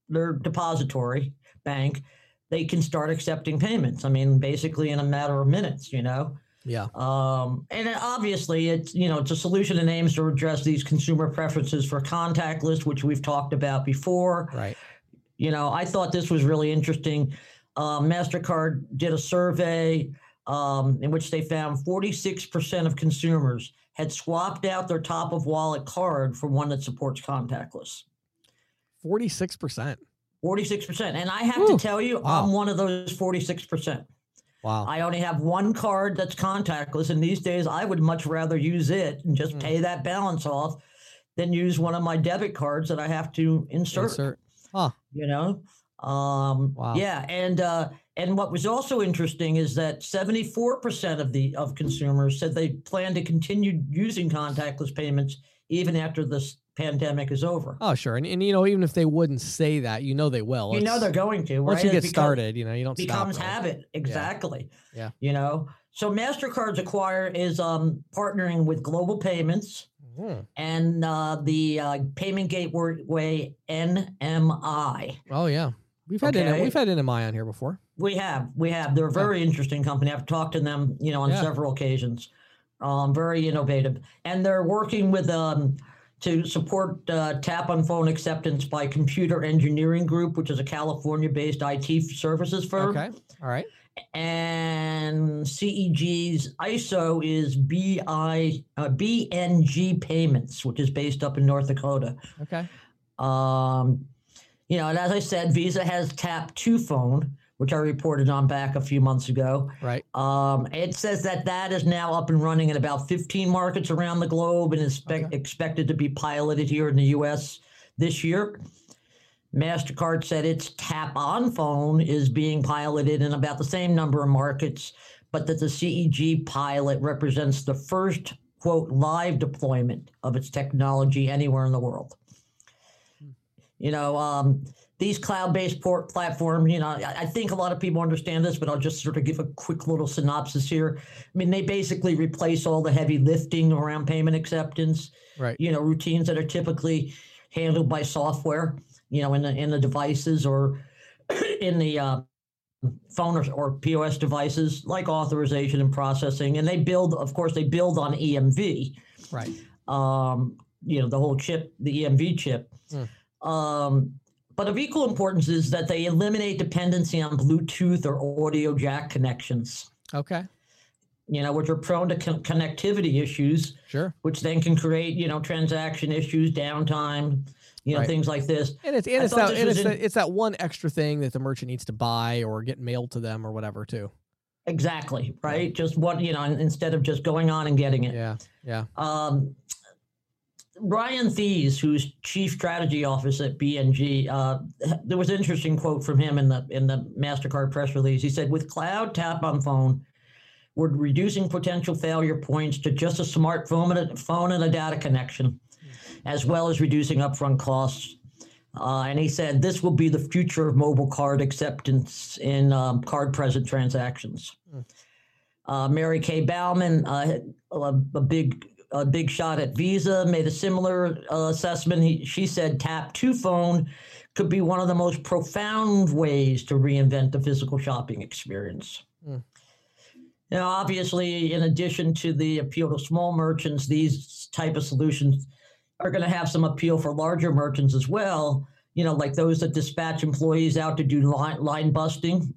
their depository bank, they can start accepting payments. I mean, basically in a matter of minutes, you know. Yeah. Um, and obviously, it's you know it's a solution that aims to address these consumer preferences for contactless, which we've talked about before. Right. You know, I thought this was really interesting. Uh, Mastercard did a survey um, in which they found 46% of consumers had swapped out their top of wallet card for one that supports contactless. Forty six percent. 46%. And I have Whew. to tell you, Wow. I'm one of those 46%. Wow. I only have one card that's contactless, and these days I would much rather use it and just Mm. pay that balance off than use one of my debit cards that I have to insert. Insert. Huh. You know, um, Wow. yeah, and uh, and what was also interesting is that seventy four percent of the of consumers said they plan to continue using contactless payments even after this pandemic is over. Oh, sure. And, and you know, even if they wouldn't say that, you know they will. You know they're going to. once right? you get becomes- started, you know, you don't becomes stop. right? habit exactly Yeah. you know so mastercard's acquire is um partnering with global payments Mhm. and uh, the uh, payment gateway nmi Oh yeah, we've had N- we've had NMI on here before. we have we have they're a very interesting company i've talked to them you know on Yeah. several occasions um, very innovative and they're working with um, to support uh, tap on phone acceptance by computer engineering group which is a california based it services firm Okay, all right. and CEG's ISO is BI uh, BNG Payments, which is based up in North Dakota. Okay. Um, you know, and as I said, Visa has Tap to Phone, which I reported on back a few months ago. Right. Um, it says that that is now up and running in about 15 markets around the globe and is spe- Okay. expected to be piloted here in the U.S. this year. MasterCard said its tap on phone is being piloted in about the same number of markets, but that the CEG pilot represents the first, quote, live deployment of its technology anywhere in the world. You know, um, these cloud based port platforms, you know, I, think a lot of people understand this, but I'll just sort of give a quick little synopsis here. I mean, they basically replace all the heavy lifting around payment acceptance Right. you know routines that are typically handled by software you know in the in the devices or in the uh, phone or, or pos devices like authorization and processing and they build of course they build on emv Right. um, you know the whole chip the emv chip Hmm. um, but of equal importance is that they eliminate dependency on bluetooth or audio jack connections Okay. you know which are prone to con- connectivity issues Sure. which then can create you know transaction issues downtime you know Right. things like this And it's and it's that and it's, in- that it's that one extra thing that the merchant needs to buy or get mailed to them or whatever too. exactly right just what you know instead of just going on and getting it Yeah. Yeah. um Ryan Thies, who's chief strategy officer at BNG, uh, there was an interesting quote from him in the in the Mastercard press release. He said, "With cloud tap on phone, we're reducing potential failure points to just a smartphone and a phone and a data connection, as well as reducing upfront costs." Uh, and he said, "This will be the future of mobile card acceptance in um, card-present transactions." Uh, Mary Kay Bowman, uh, a, a big a big shot at Visa, made a similar uh, assessment. He, she said Tap to Phone could be one of the most profound ways to reinvent the physical shopping experience. You know, obviously, in addition to the appeal to small merchants, these type of solutions are going to have some appeal for larger merchants as well. You know, like those that dispatch employees out to do line, line busting,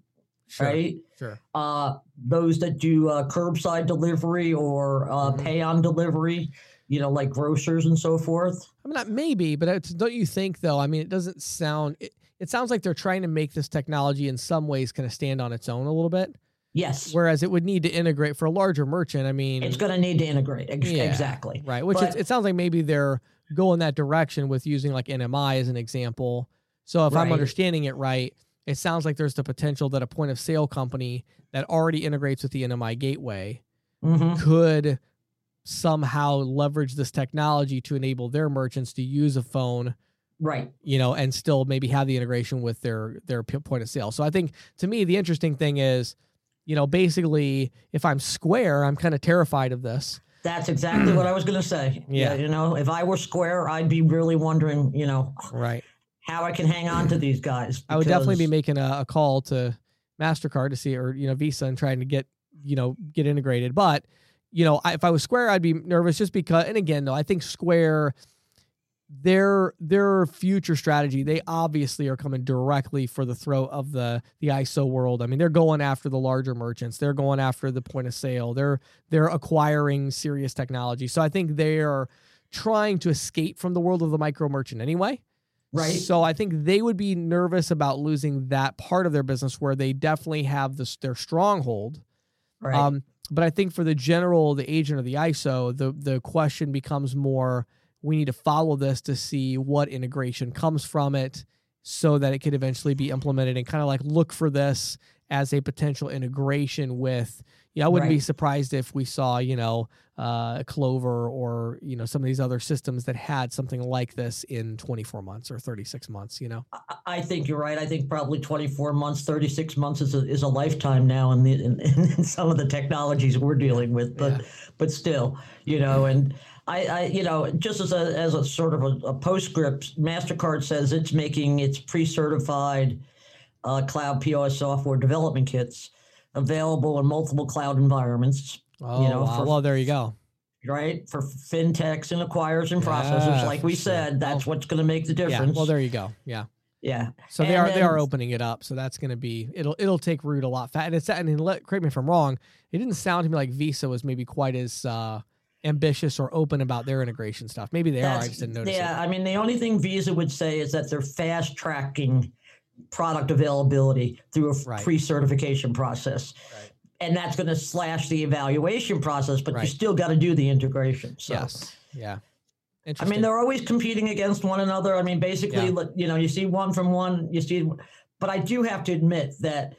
Sure. right? Sure. uh, those that do uh, curbside delivery or uh, Mhm. pay on delivery, you know, like grocers and so forth. I mean, not maybe, but it's, don't you think though? I mean, it doesn't sound. It, it sounds like they're trying to make this technology in some ways kind of stand on its own a little bit, Yes, whereas it would need to integrate for a larger merchant. I mean, it's going to need to integrate. Ex- Yeah, Exactly. right? Which But- it's, it sounds like maybe they're going that direction with using like NMI as an example. So if I'm understanding it right, it sounds like there's the potential that a point of sale company that already integrates with the NMI gateway hmm could somehow leverage this technology to enable their merchants to use a phone Right. you know and still maybe have the integration with their their point of sale so i think to me the interesting thing is you know basically if i'm square i'm kind of terrified of this That's exactly what I was going to say. Yeah. You know, if I were Square, I'd be really wondering, you know, right how I can hang on to these guys. i would definitely be making a, a call to mastercard to see or you know visa and trying to get you know get integrated. But you know I, if i was square i'd be nervous just because and again though i think square their their future strategy they obviously are coming directly for the throat of the the iso world. I mean they're going after the larger merchants. They're going after the point of sale. They're they're acquiring serious technology. So i think they're trying to escape from the world of the micro merchant anyway Right. so I think they would be nervous about losing that part of their business where they definitely have this their stronghold. Right. Um, but I think for the general, the agent of the ISO, the the question becomes more: we need to follow this to see what integration comes from it, so that it could eventually be implemented, and kind of like look for this as a potential integration with. Yeah, I wouldn't be surprised if we saw, you know, uh, Clover or you know some of these other systems that had something like this in 24 months or 36 months. You know, I- think you're right. I think probably 24 months, 36 months is a, is a lifetime now in, the, in, in some of the technologies we're dealing with. But Yeah. but still, you know, and I, I you know, just as a as a sort of a, a postscript, Mastercard says it's making its pre-certified uh, cloud POS software development kits available in multiple cloud environments. oh, know, wow. for- well, there you go. Right for fintechs and acquirers and processors, Yeah, like we sure. said, that's what's going to make the difference. Yeah, well, there you go. Yeah. yeah. So they And are they are opening it up. So that's going to be it'll it'll take root a lot fast. And it's and let, correct me if I'm wrong. It didn't sound to me like Visa was maybe quite as uh, ambitious or open about their integration stuff. Maybe they are. I just didn't notice Yeah, it. I mean, the only thing Visa would say is that they're fast tracking product availability through a Right. pre-certification process. Right. And that's going to slash the evaluation process, but Right. you still got to do the integration. So, yes. Yeah. I mean, they're always competing against one another. I mean, basically, Yeah. you know, you see one from one, you see, but I do have to admit that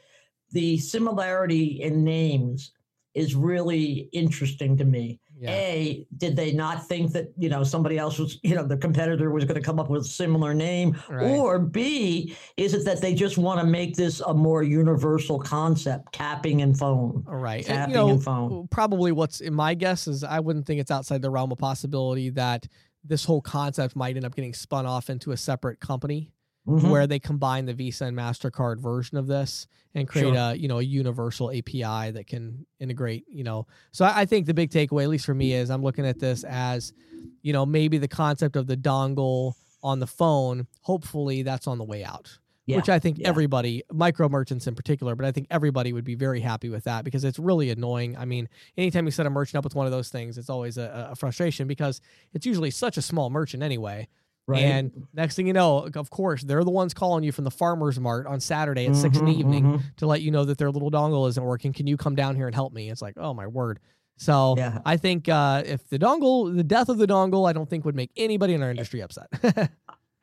the similarity in names is really interesting to me. Yeah. A, did they not think that, you know, somebody else was, you know, the competitor was going to come up with a similar name? Right. Or B, is it that they just want to make this a more universal concept, tapping and phone? All right. And, you know, and phone. probably what's in my guess is I wouldn't think it's outside the realm of possibility that this whole concept might end up getting spun off into a separate company Mhm. where they combine the Visa and Mastercard version of this and create Sure. a you know a universal API that can integrate. You know, so I, I think the big takeaway, at least for me, is I'm looking at this as you know maybe the concept of the dongle on the phone. Hopefully, that's on the way out. Yeah, Which I think yeah. everybody, micro merchants in particular, but I think everybody would be very happy with that because it's really annoying. I mean, anytime you set a merchant up with one of those things, it's always a, a frustration because it's usually such a small merchant anyway. Right. And next thing you know, of course, they're the ones calling you from the farmer's mart on Saturday at six in the Mhm, evening mhm. to let you know that their little dongle isn't working. Can you come down here and help me? It's like, oh my word. So Yeah. I think uh, if the dongle, the death of the dongle, I don't think would make anybody in our industry upset.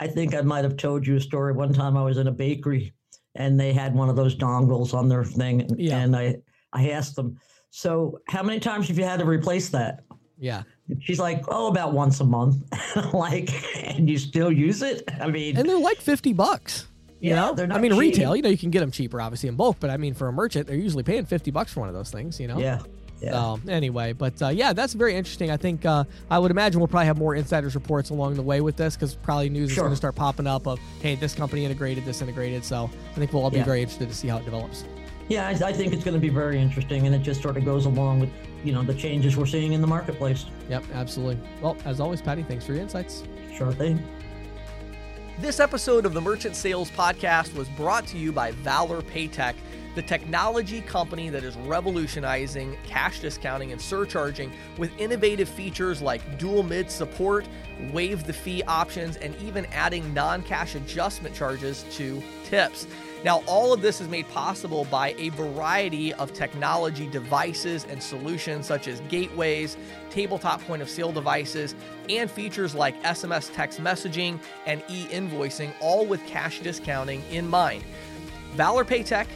I think I might have told you a story. One time I was in a bakery and they had one of those dongles on their thing. And, Yeah. and I, I asked them, so how many times have you had to replace that? Yeah. She's like, oh, about once a month. like, and you still use it? I mean, And they're like 50 bucks. You Yeah, know, they're not I mean, cheap. retail, you know, you can get them cheaper, obviously in bulk, but I mean, for a merchant, they're usually paying 50 bucks for one of those things, you know? yeah. Yeah. So anyway, but uh, yeah, that's very interesting. I think uh, I would imagine we'll probably have more insiders reports along the way with this because probably news is going to start popping up of hey, this company integrated, this integrated. So I think we'll all be Yeah. very interested to see how it develops. Yeah, I, I think it's going to be very interesting, and it just sort of goes along with you know the changes we're seeing in the marketplace. Yep, absolutely. Well, as always, Patty, thanks for your insights. Sure thing. This episode of the Merchant Sales Podcast was brought to you by Valor Paytech, the technology company that is revolutionizing cash discounting and surcharging with innovative features like dual mid support, waive the fee options, and even adding non cash adjustment charges to tips. Now, all of this is made possible by a variety of technology devices and solutions such as gateways, tabletop point of sale devices, and features like SMS text messaging and e invoicing, all with cash discounting in mind. Valor Paytech,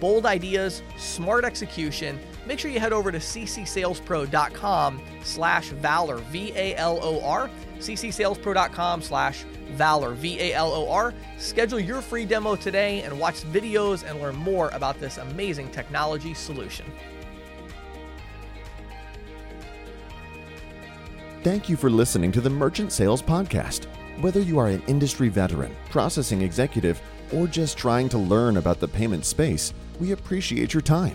bold ideas, smart execution. Make sure you head over to ccsalespro.com slash valor, V-A-L-O-R, ccsalespro.com slash valor, V-A-L-O-R. Schedule your free demo today and watch videos and learn more about this amazing technology solution. Thank you for listening to the Merchant Sales Podcast. Whether you are an industry veteran, processing executive, or just trying to learn about the payment space, we appreciate your time.